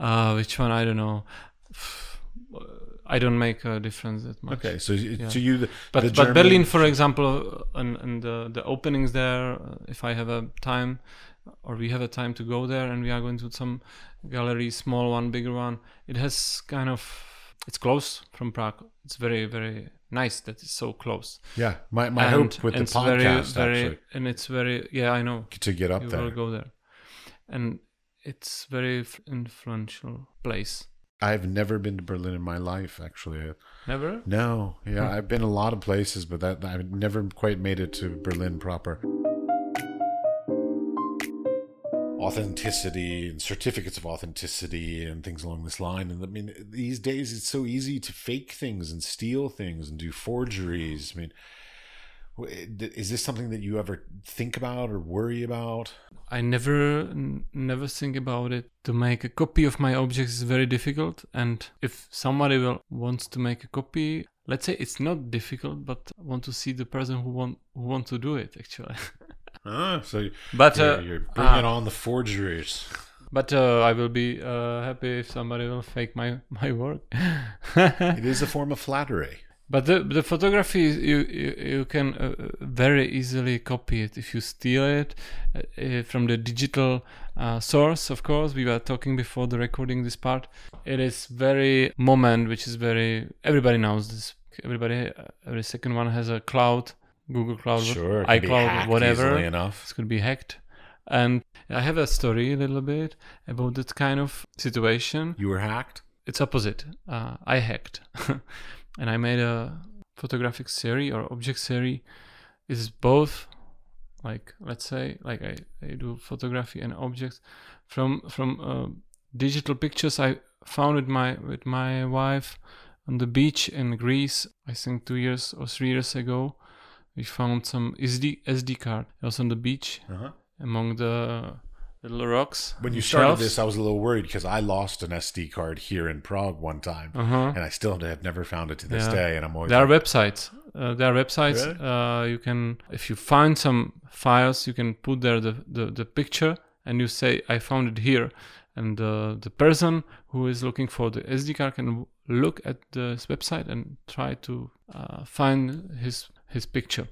Uh, which one? I don't know. I don't make a difference that much. Okay, so y- to you, the, But the but German- Berlin, for example, and, and the the openings there. uh, If I have a time, or we have a time to go there, and we are going to some gallery, small one, bigger one. It has kind of it's close from Prague. It's very very nice that it's so close. Yeah, my, my And- hope with the it's very, podcast very, actually and it's very yeah I know to get up you there. will go there, and it's very influential place. I've never been to Berlin in my life, actually. Never. No, yeah, I've been a lot of places, but that I've never quite made it to Berlin proper. Authenticity and certificates of authenticity and things along this line. And I mean, these days it's so easy to fake things and steal things and do forgeries. I mean, is this something that you ever think about or worry about? I never n- never think about it. To make a copy of my objects is very difficult, and if somebody will wants to make a copy, let's say it's not difficult, but I want to see the person who want who want to do it actually. Ah, so but you're, uh, you're bringing ah, on the forgeries. but uh, I will be uh, happy if somebody will fake my my work. It is a form of flattery. But the the photography you you, you can uh, uh, very easily copy it if you steal it uh, uh, from the digital uh, source. Of course, we were talking before the recording this part. It is very moment, which is very everybody knows this. Everybody, uh, every second one has a cloud, Google Cloud, Sure, it can be iCloud, whatever. enough. This could be hacked. And I have a story a little bit about that kind of situation You were hacked. it's opposite. Uh, I hacked, and I made a photographic series or object series. Is both like let's say like I, I do photography and objects from from uh, digital pictures I found with my with my wife on the beach in Greece. I think two years or three years ago, we found some SD SD card. It was on the beach Uh-huh. among the little rocks. When you started shelves. this, I was a little worried because I lost an SD card here in Prague one time, uh-huh. and I still have never found it to this Yeah. day. And I'm always There are websites. Uh, there are websites. Really? Uh, you can, if you find some files, you can put there the, the, the picture and you say, I found it here. And uh, the person who is looking for the SD card can look at this website and try to uh, find his his picture.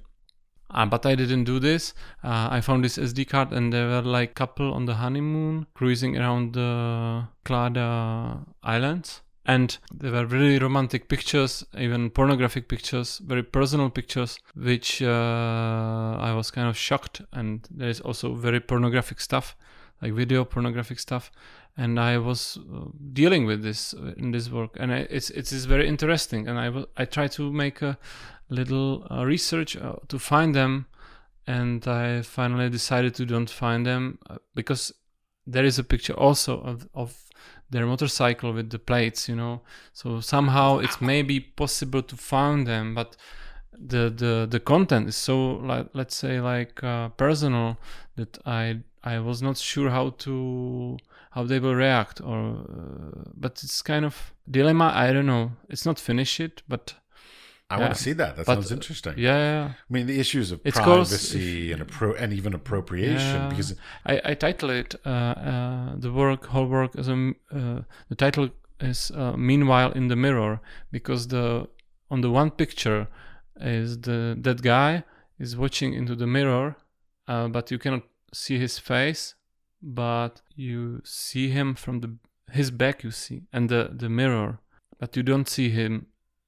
Uh, but I didn't do this. Uh, I found this SD card, and there were like couple on the honeymoon cruising around the Clada Islands, and there were really romantic pictures, even pornographic pictures, very personal pictures, which uh, I was kind of shocked. And there is also very pornographic stuff, like video pornographic stuff, and I was uh, dealing with this uh, in this work, and I, it's it's very interesting. And I I try to make a little uh, research uh, to find them. And i finally decided to don't find them uh, because there is a picture also of, of their motorcycle with the plates you know? So somehow it's maybe possible to find them but the the the content is so like let's say like uh, personal that i i was not sure how to how they will react or uh, but it's kind of dilemma i don't know it's not finished yet but I yeah. want to see that. That But, sounds interesting. yeah, yeah. I mean, the issues of It's privacy and appro- and even appropriation, Yeah. because I, I title it uh, uh, the work whole work as a uh, the title is uh, meanwhile in the mirror because the on the one picture is the that guy is watching into the mirror uh, but you cannot see his face but you see him from the his back you see and the the mirror but you don't see him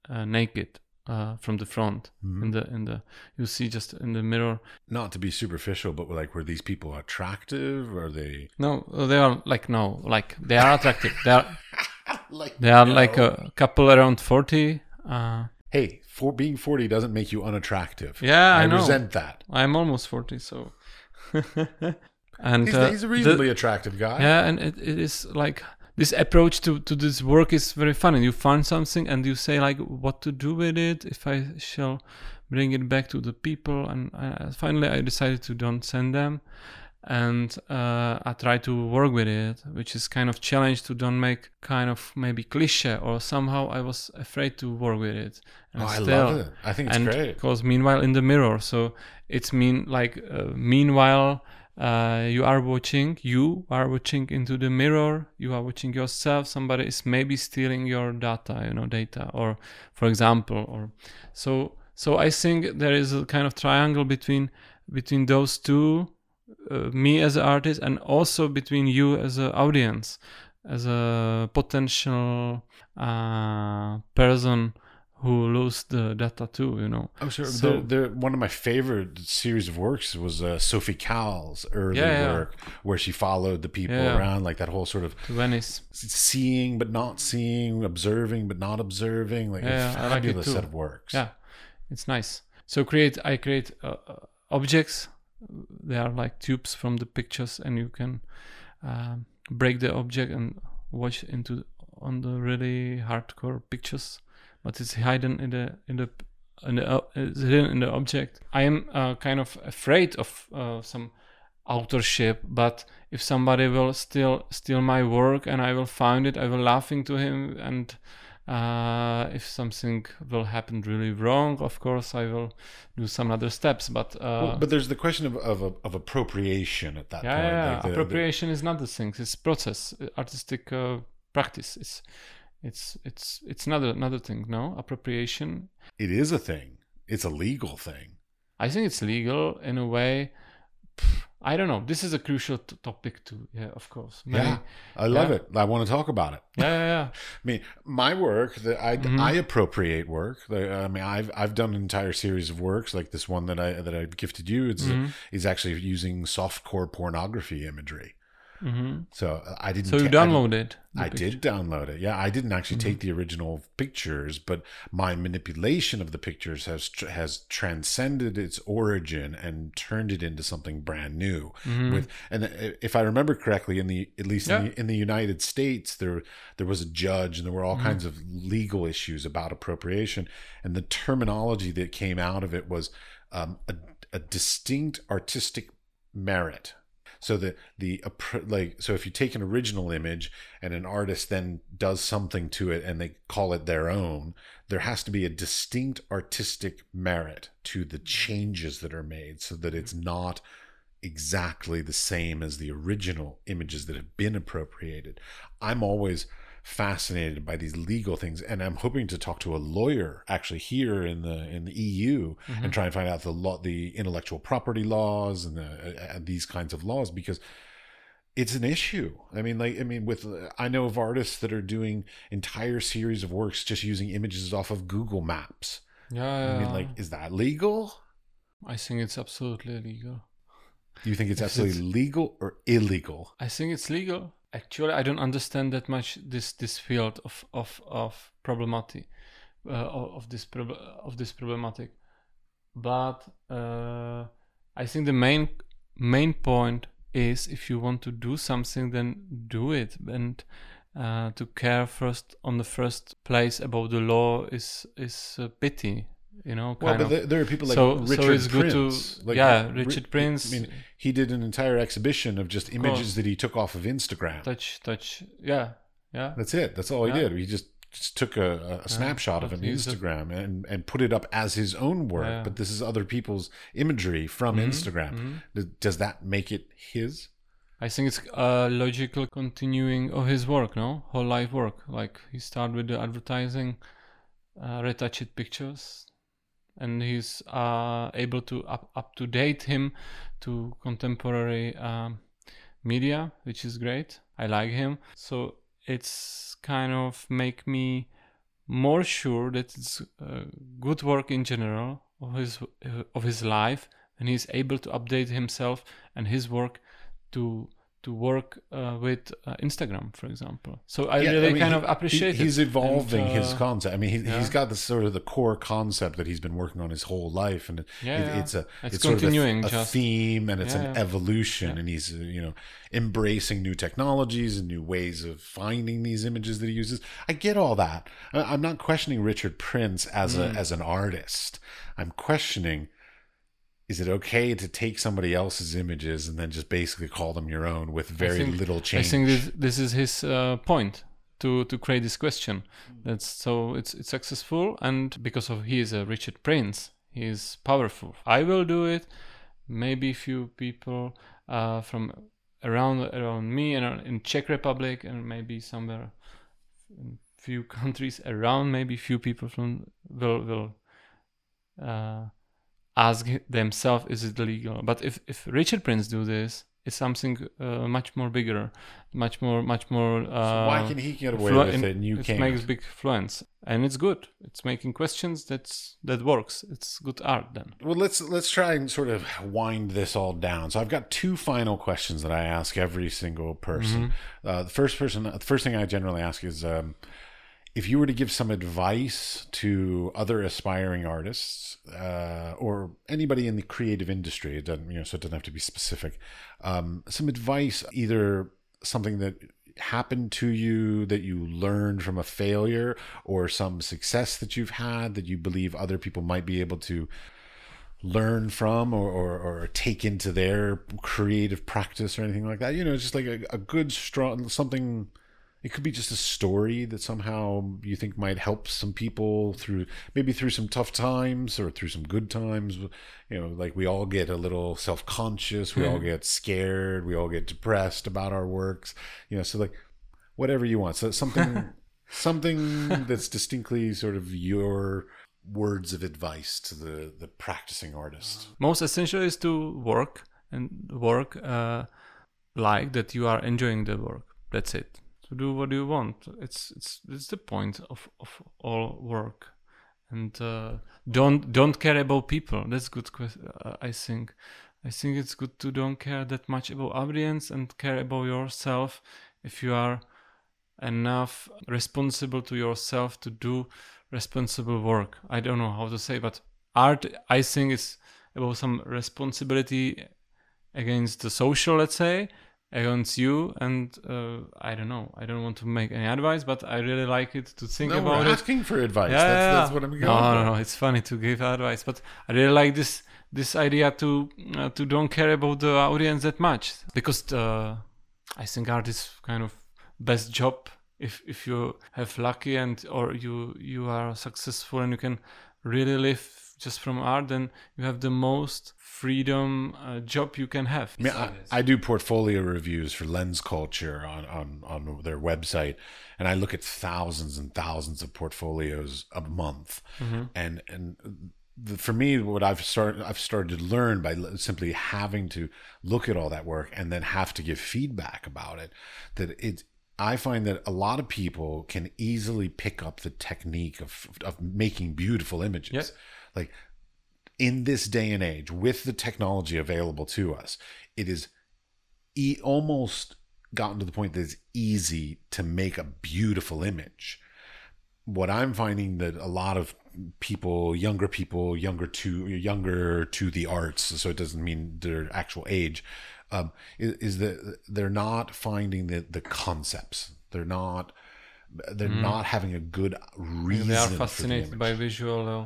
uh, naked uh, from the front Mhm. in the in the you see just in the mirror not to be superficial, but like, were these people attractive? Are they No, uh, they are like no, like they are attractive. They are like they are no. like a couple around forty. Uh, Hey, for being forty doesn't make you unattractive. yeah, I, I, resent that. I'm almost forty, so. and He's, uh, he's a the- attractive guy. yeah, and it, it is like this approach to to this work is very funny. You find something and you say like, what to do with it? If I shall bring it back to the people. And uh, finally, I decided to don't send them, and uh, I try to work with it, which is kind of challenge to don't make kind of maybe cliche or somehow I was afraid to work with it. And oh, I love it. I think it's and great. Because meanwhile in the mirror, so it's mean like uh, meanwhile. Uh, you are watching you are watching into the mirror you are watching yourself somebody is maybe stealing your data you know data or for example or so so i think there is a kind of triangle between between those two uh, me as an artist and also between you as an audience as a potential uh, person who lose the data too you know? Oh sure. So they're, they're, one of my favorite series of works was uh, Sophie Calle's early yeah, yeah. work where she followed the people yeah. around like that whole sort of venice. seeing but not seeing observing but not observing like a fabulous like set of works. Yeah it's nice. So create i create uh objects they are like tubes from the pictures and you can um, break the object and watch into on the really hardcore pictures. But it's hidden in the in the in the uh, it's hidden in the object. I am uh, kind of afraid of uh, some authorship but if somebody will still steal my work and i will find it i will laughing to him and uh, if something will happen really wrong, of course, I will do some other steps. But uh, well, but there's the question of of, of appropriation at that yeah, point. Yeah, like the, appropriation the... is not the thing; it's process, artistic uh, practice. It's it's it's it's another another thing. No appropriation. It is a thing. It's a legal thing. I think it's legal in a way. I don't know. This is a crucial t- topic too. Yeah, of course. Many, yeah, I love yeah. it. I want to talk about it. Yeah, yeah, yeah. I mean, my work that I mm-hmm. I appropriate work. I mean, I've I've done an entire series of works like this one that I that I gifted you. It's mm-hmm. is actually using softcore pornography imagery. Mm-hmm. So uh, I didn't. So you ta- downloaded. I, I did download it. Yeah, I didn't actually mm-hmm. take the original pictures, but my manipulation of the pictures has has transcended its origin and turned it into something brand new. Mm-hmm. With and uh, if I remember correctly, in the at least yeah. in, the, in, the, United States, there there was a judge, and there were all mm-hmm. kinds of legal issues about appropriation, and the terminology that came out of it was um, a, a distinct artistic merit so that the like so if you take an original image and an artist then does something to it and they call it their own there has to be a distinct artistic merit to the mm-hmm. changes that are made so that it's mm-hmm. not exactly the same as the original images that have been appropriated. I'm always fascinated by these legal things and i'm hoping to talk to a lawyer actually here in the in the eu mm-hmm. and try and find out the law the intellectual property laws and, the, uh, these kinds of laws because it's an issue. I mean like i mean with i know of artists that are doing entire series of works just using images off of google maps. Yeah, i mean like is that legal? I think it's absolutely illegal Do you think it's absolutely it's, legal or illegal? I think it's legal actually I don't understand that much this this field of of of problematic uh, of this prob- of this problematic, but uh, I think the main main point is if you want to do something, then do it and. Uh, to care first on the first place about the law is is a pity you know. well, but of. there are people like so, Richard so Prince. Good to, like, yeah, Richard Prince. I mean, he did an entire exhibition of just images that he took off of Instagram. Touch, touch, yeah, yeah. That's it. That's all he did. He just just took a, a snapshot of an Instagram and, and put it up as his own work, yeah. but this is other people's imagery from mm-hmm. Instagram. Mm-hmm. Does that make it his? I think it's a logical continuing of his work, no? Whole life work. Like he started with the advertising, uh, retouched pictures, and he's uh, able to up, up to date him to contemporary um, media, which is great. I like him. So it's kind of make me more sure that it's uh, good work in general of his uh, of his life, and he's able to update himself and his work to to work uh, with uh, Instagram, for example. So I Yeah, really I mean, kind he- of appreciate he- He's evolving And, his uh, concept. I mean, he, yeah. he's got this sort of the core concept that he's been working on his whole life, and Yeah, it- it's a It's it's, sort of a, a just- theme, and it's an evolution, and he's you know embracing new technologies and new ways of finding these images that he uses. I get all that. I'm not questioning Richard Prince as Mm. a as an artist. I'm questioning. Is it okay to take somebody else's images and then just basically call them your own with very think- little change? I think this this is his uh, point to to create this question. That's so it's it's successful, and because of he is a Richard Prince, he is powerful. I will do it. Maybe few people uh, from around around me and in Czech Republic and maybe somewhere in few countries around. Maybe few people from will will uh, ask themselves, is it legal? But if if Richard Prince do this, it's something uh, much more bigger, much more much more. Uh, Why can he get away flu- with it and you it can't? makes big influence, and it's good. It's making questions. That's that works. It's good art then. Well, let's let's try and sort of wind this all down. So I've got two final questions that I ask every single person. Uh, the first person, the first thing I generally ask is, um, if you were to give some advice to other aspiring artists uh, or anybody in the creative industry, it doesn't you know, so it doesn't have to be specific. Um, some advice, either something that happened to you that you learned from a failure or some success that you've had that you believe other people might be able to learn from or, or, or take into their creative practice or anything like that you know just like a, a good strong something it could be just a story that somehow you think might help some people through maybe through some tough times or through some good times. You know like we all get a little self-conscious. We all get scared. We all get depressed about our works. You know so like whatever you want. So something something that's distinctly sort of your words of advice to the the practicing artist. Most essential is to work and work uh, like that you are enjoying the work. That's it. To do what you want. It's it's it's the point of, of all work. And uh, don't don't care about people. That's good. Uh, I think. I think it's good to don't care that much about audience and care about yourself. If you are enough responsible to yourself to do responsible work. I don't know how to say, but art, I think, is about some responsibility against the social, let's say, against you. And uh, I don't know. I don't want to make any advice, but I really like it to think no, about we're it. asking for advice Yeah, that's, yeah, that's what i'm going no, for. no, no. It's funny to give advice, but I really like this this idea to uh, to don't care about the audience that much because uh, I think art is kind of best job if if you have lucky and or you you are successful and you can really live just from art, then you have the most freedom uh, job you can have. I mean, I, I do portfolio reviews for Lens Culture on, on, on their website, and I look at thousands and thousands of portfolios a month. And and the, for me, what I've started I've started to learn by simply having to look at all that work and then have to give feedback about it. That it I find that a lot of people can easily pick up the technique of of making beautiful images. Yep. Like in this day and age, with the technology available to us, it is e- almost gotten to the point that it's easy to make a beautiful image. What I'm finding that a lot of people, younger people, younger to younger to the arts, so it doesn't mean their actual age, um, is, is that they're not finding the the concepts. They're not. They're not having a good reason. they are for the fascinated image by visual. Uh,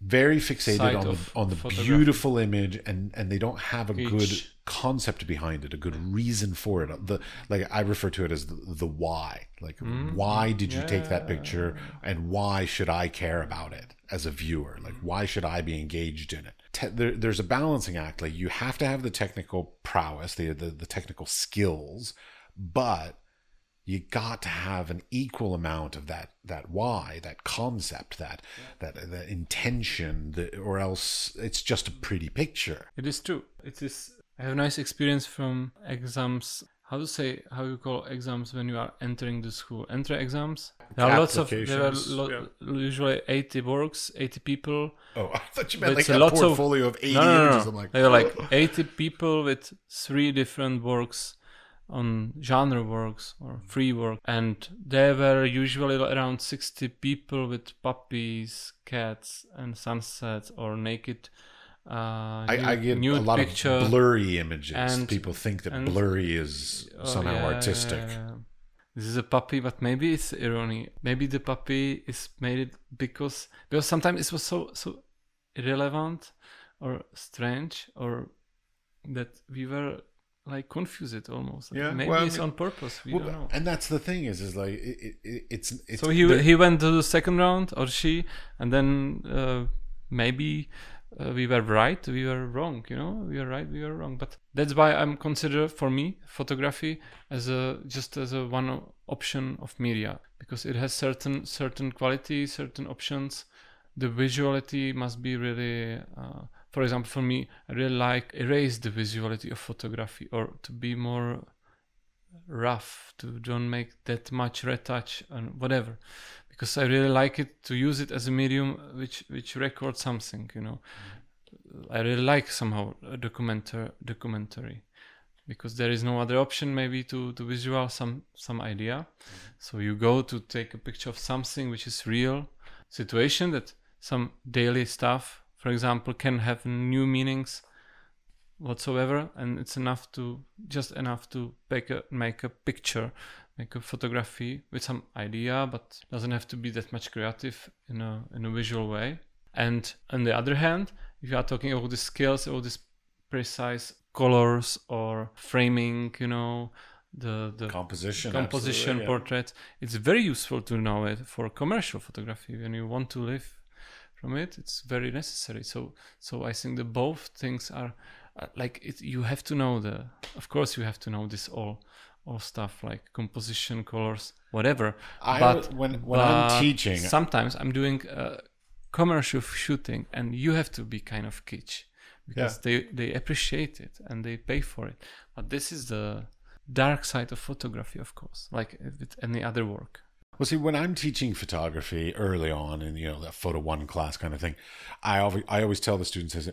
very fixated on the, on the beautiful image and and they don't have a good concept behind it a good reason for it. The like i refer to it as the, the why. Like Mm-hmm. why did you take that picture and why should i care about it as a viewer? Like why should i be engaged in it? Te- there, there's a balancing act like you have to have the technical prowess the, the the technical skills but you got to have an equal amount of that that why that concept that that that intention that, or else it's just a pretty picture It is true. It is. I have a nice experience from exams. How to say? How you call exams when you are entering the school? Enter exams. There are lots of. There are Applications, lo- usually eighty works, eighty people. oh i thought you meant like a a lot of- portfolio of, 80 No, no, no, images i'm like There are like eighty people with three different works on genre works or free work, and there were usually around 60 people with puppies, cats, and sunsets or naked. Uh, I, I get a lot picture. of blurry images. and- People think that and- blurry is Oh, somehow yeah, artistic. yeah, yeah. This is a puppy, but maybe it's irony. Maybe the puppy is made it because because sometimes it was so so irrelevant or strange or that we were like confuse it almost. Yeah, maybe well, it's on purpose. We Well, don't know. and that's the thing is, is like it, it, it- it's it's. so he there- he went to the second round or she, and then uh, maybe uh, we were right, we were wrong. You know, we were right, we were wrong. But that's why I'm consider for me photography as a just as a one option of media because it has certain certain quality, certain options. The visuality must be really. Uh, for example, for me, I really like erase the visuality of photography or to be more rough to don't make that much retouch and whatever because i really like it to use it as a medium which which records something you know. Mm-hmm. I really like somehow a documentary documentary because there is no other option maybe to to visual some some idea. Mm-hmm. So you go to take a picture of something which is real situation that some daily stuff for example can have new meanings whatsoever and it's enough to just enough to make a make a picture make a photography with some idea but doesn't have to be that much creative in a in a visual way and on the other hand if you are talking about the skills all these precise colors or framing you know the the composition, composition yeah. portrait it's very useful to know it for commercial photography when you want to live from it it's very necessary. So so i think that both things are uh, like it you have to know the of course you have to know this all all stuff like composition colors whatever I but when when I'm teaching, sometimes i'm doing uh, commercial shooting and you have to be kind of kitsch because they they appreciate it and they pay for it. But this is the dark side of photography of course like with any other work Well, see, when I'm teaching photography early on, in you know that photo one class kind of thing, I always I always tell the students, I say,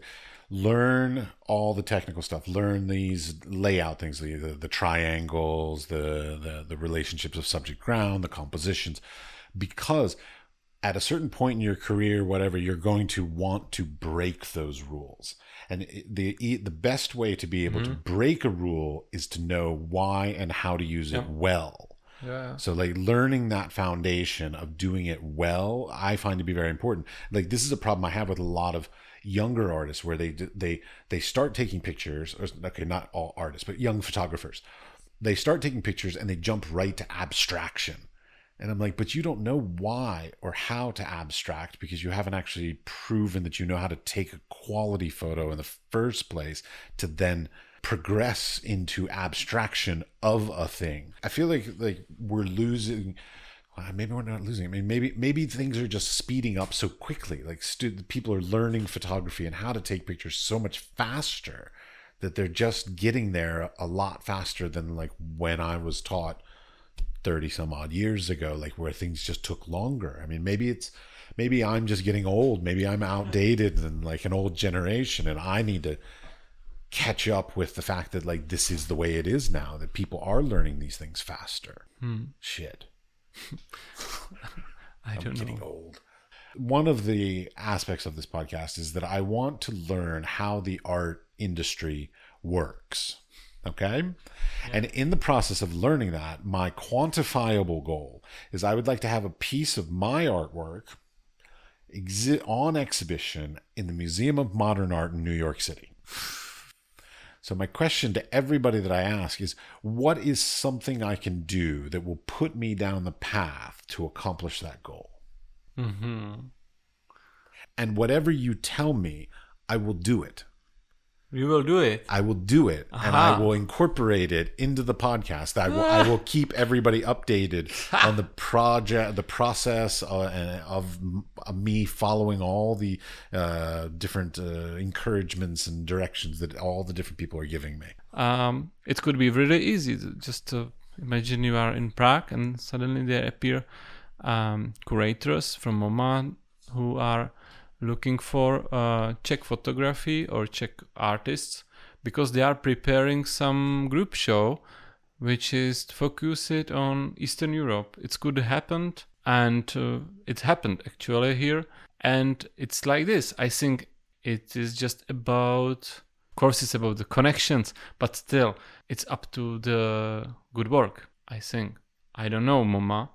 learn all the technical stuff, learn these layout things, the the, the triangles, the, the the relationships of subject ground, the compositions, because at a certain point in your career, whatever, you're going to want to break those rules. And the the best way to be able to mm-hmm. break a rule is to know why and how to use it well. So like learning that foundation of doing it well, I find to be very important. Like this is a problem I have with a lot of younger artists where they they they start taking pictures or okay, not all artists, but young photographers. They start taking pictures and they jump right to abstraction. And I'm like, but you don't know why or how to abstract because you haven't actually proven that you know how to take a quality photo in the first place to then progress into abstraction of a thing. I feel like like we're losing maybe we're not losing. I mean, maybe maybe things are just speeding up so quickly. Like people are learning photography and how to take pictures so much faster that they're just getting there a lot faster than like when I was taught 30 some odd years ago like where things just took longer i mean maybe it's maybe i'm just getting old maybe i'm outdated and like an old generation and i need to catch up with the fact that like this is the way it is now that people are learning these things faster. Hmm. Shit. I i'm don't getting know. old. One of the aspects of this podcast is that i want to learn how the art industry works okay? And in the process of learning that my quantifiable goal is i would like to have a piece of my artwork exi- on exhibition in the museum of modern art in new york city so my question to everybody that i ask is what is something i can do that will put me down the path to accomplish that goal? Hmm and whatever you tell me i will do it we will do it I will do it and I will incorporate it into the podcast. I will I will keep everybody updated on the project, the process uh, and of of me following all the uh, different uh, encouragements and directions that all the different people are giving me. um, it could be really easy just to imagine you are in Prague and suddenly there appear um, curators from MoMA who are looking for uh, Czech photography or Czech artists because they are preparing some group show which is focused on Eastern Europe. It's good happened, and uh, it happened actually here. And it's like this. I think it is just about, of course, it's about the connections, but still, it's up to the good work. I think. I don't know, MoMA.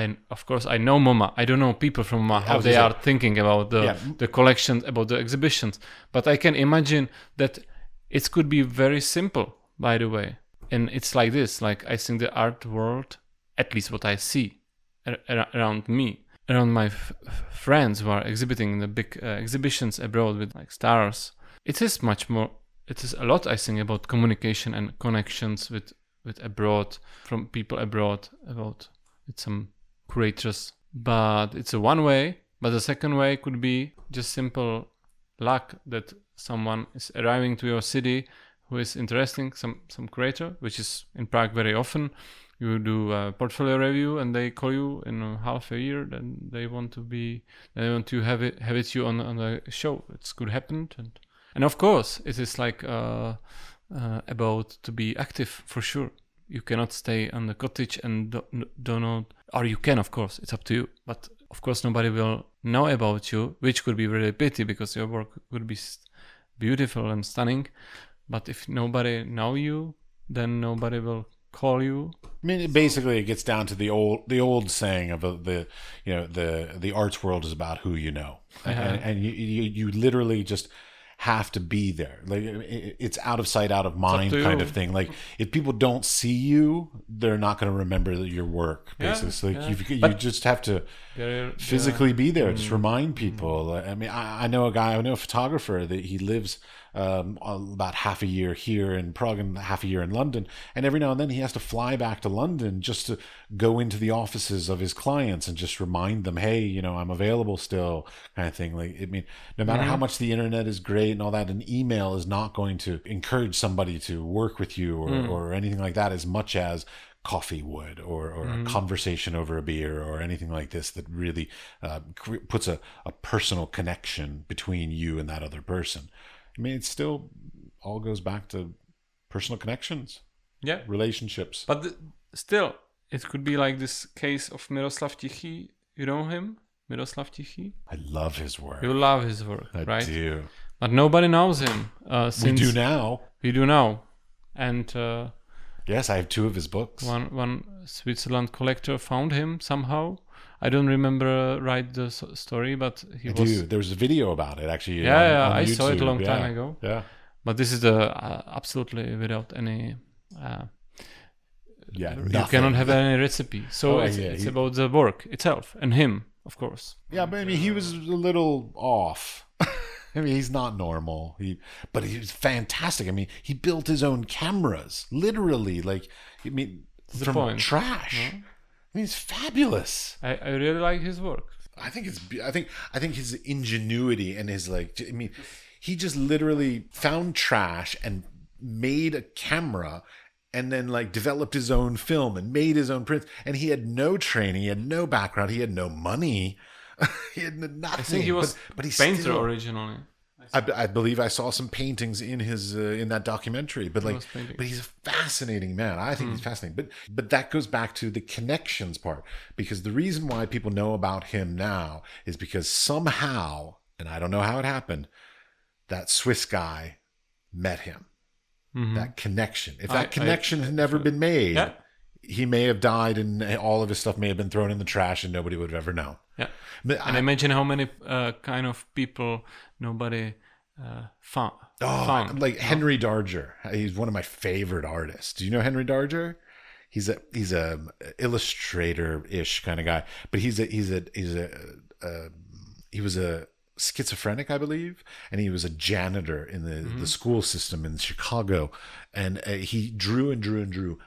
I of course I know MoMA. I don't know people from MoMA how they are thinking about the Yeah. the collections, about the exhibitions. But I can imagine that it could be very simple. By the way, and it's like this. Like I think the art world, at least what I see ar- ar- around me, around my f- friends who are exhibiting in the big uh, exhibitions abroad with like stars, it is much more. It is a lot. I think about communication and connections with with abroad from people abroad about with some curators. But it's a one way. But the second way could be just simple luck that someone is arriving to your city who is interesting, some some creator, which is in Prague very often. You do a portfolio review, and they call you in half a year. Then they want to be, they want to have it have it you on on the show. It's good happened, and and of course it is like uh, uh, about to be active for sure. You cannot stay on the cottage and do, do not, or you can, of course. It's up to you. But of course, nobody will know about you, which could be really pity because your work would be beautiful and stunning. But if nobody know you, then nobody will call you. I mean, basically, it gets down to the old the old saying of the, the you know the the arts world is about who you know, uh-huh. and, and you, you you literally just have to be there. Like it's out of sight, out of mind kind of thing. Like if people don't see you, they're not going to remember your work. Yeah, Basically, so like yeah. you you just have to There- physically be there. Mm. Just remind people. I mean, I, I know a guy, I know a photographer that he lives um, about half a year here in Prague and half a year in London, and every now and then he has to fly back to London just to go into the offices of his clients and just remind them, hey, you know, I'm available still, kind of thing. Like, I mean, no matter Mm-hmm. how much the internet is great and all that, an email is not going to encourage somebody to work with you or, Mm. or anything like that as much as coffee would or, or Mm-hmm. a conversation over a beer or anything like this that really uh, puts a, a personal connection between you and that other person i mean it still all goes back to personal connections yeah. relationships But th- still, it could be like this case of Miroslav Tichý. You know him, Miroslav Tichý. i love his work You love his work, i right? do But nobody knows him. Uh, we since do now We do now, and uh, yes i have two of his books one one Switzerland collector found him somehow. I don't remember uh, right the s- story, but he I was. do. There was a video about it actually. Yeah, on- yeah, on I saw it a YouTube. long time ago. Yeah, But this is the uh, absolutely without any. Uh, yeah. you nothing. cannot have any recipe. So Oh, it's, yeah, it's he- about the work itself and him, of course. Yeah, but I mean, he was a little off. I mean, he's not normal. He, but he was fantastic. I mean, he built his own cameras, literally. Like, I mean, from point. trash. I mean, it's fabulous. I, I really like his work. I think it's. I think. I think his ingenuity and his like. I mean, he just literally found trash and made a camera. And then, like, developed his own film and made his own prints. And he had no training. He had no background. He had no money. he had nothing. I think he was but, but he painter still, originally. I, I believe I saw some paintings in his uh, in that documentary, but like, but he's a fascinating man. I think he's fascinating. But but that goes back to the connections part because the reason why people know about him now is because somehow, and I don't know how it happened, that Swiss guy met him. That connection. If Mm-hmm. I- that connection had never been made, Yeah. He may have died, and all of his stuff may have been thrown in the trash, and nobody would have ever known. Yeah. But And I- imagine how many uh, kind of people nobody uh, found. Oh, found. like Henry Darger. He's one of my favorite artists. Do you know Henry Darger? He's a he's a illustrator ish kind of guy, but he's a he's a he's a uh, he was a schizophrenic, I believe, and he was a janitor in the the school system in Chicago, and uh, he drew and drew and drew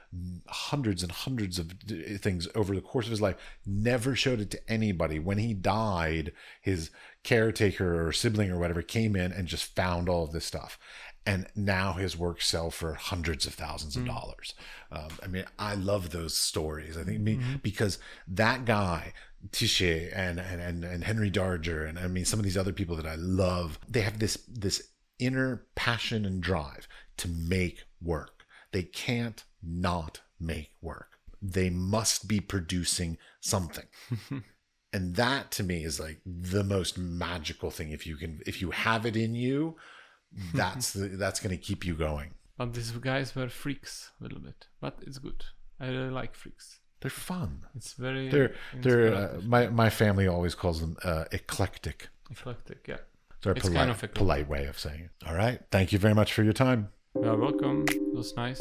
hundreds and hundreds of d- things over the course of his life. Never showed it to anybody. When he died, his caretaker or sibling or whatever came in and just found all of this stuff and now his works sell for hundreds of thousands of dollars. Um, I mean, I love those stories. I think me because that guy Tichý and, and and and Henry Darger and I mean some of these other people that I love, they have this this inner passion and drive to make work. They can't not make work. They must be producing something. and that to me is like the most magical thing if you can if you have it in you, that's the, that's going to keep you going. But these guys were freaks a little bit. But it's good. I really like freaks. They're fun. It's very They're they're uh, my my family always calls them uh, eclectic. eclectic. Yeah. It's our It's polite, kind of eclectic. polite way of saying it. All right. Thank you very much for your time. You are welcome. It was nice.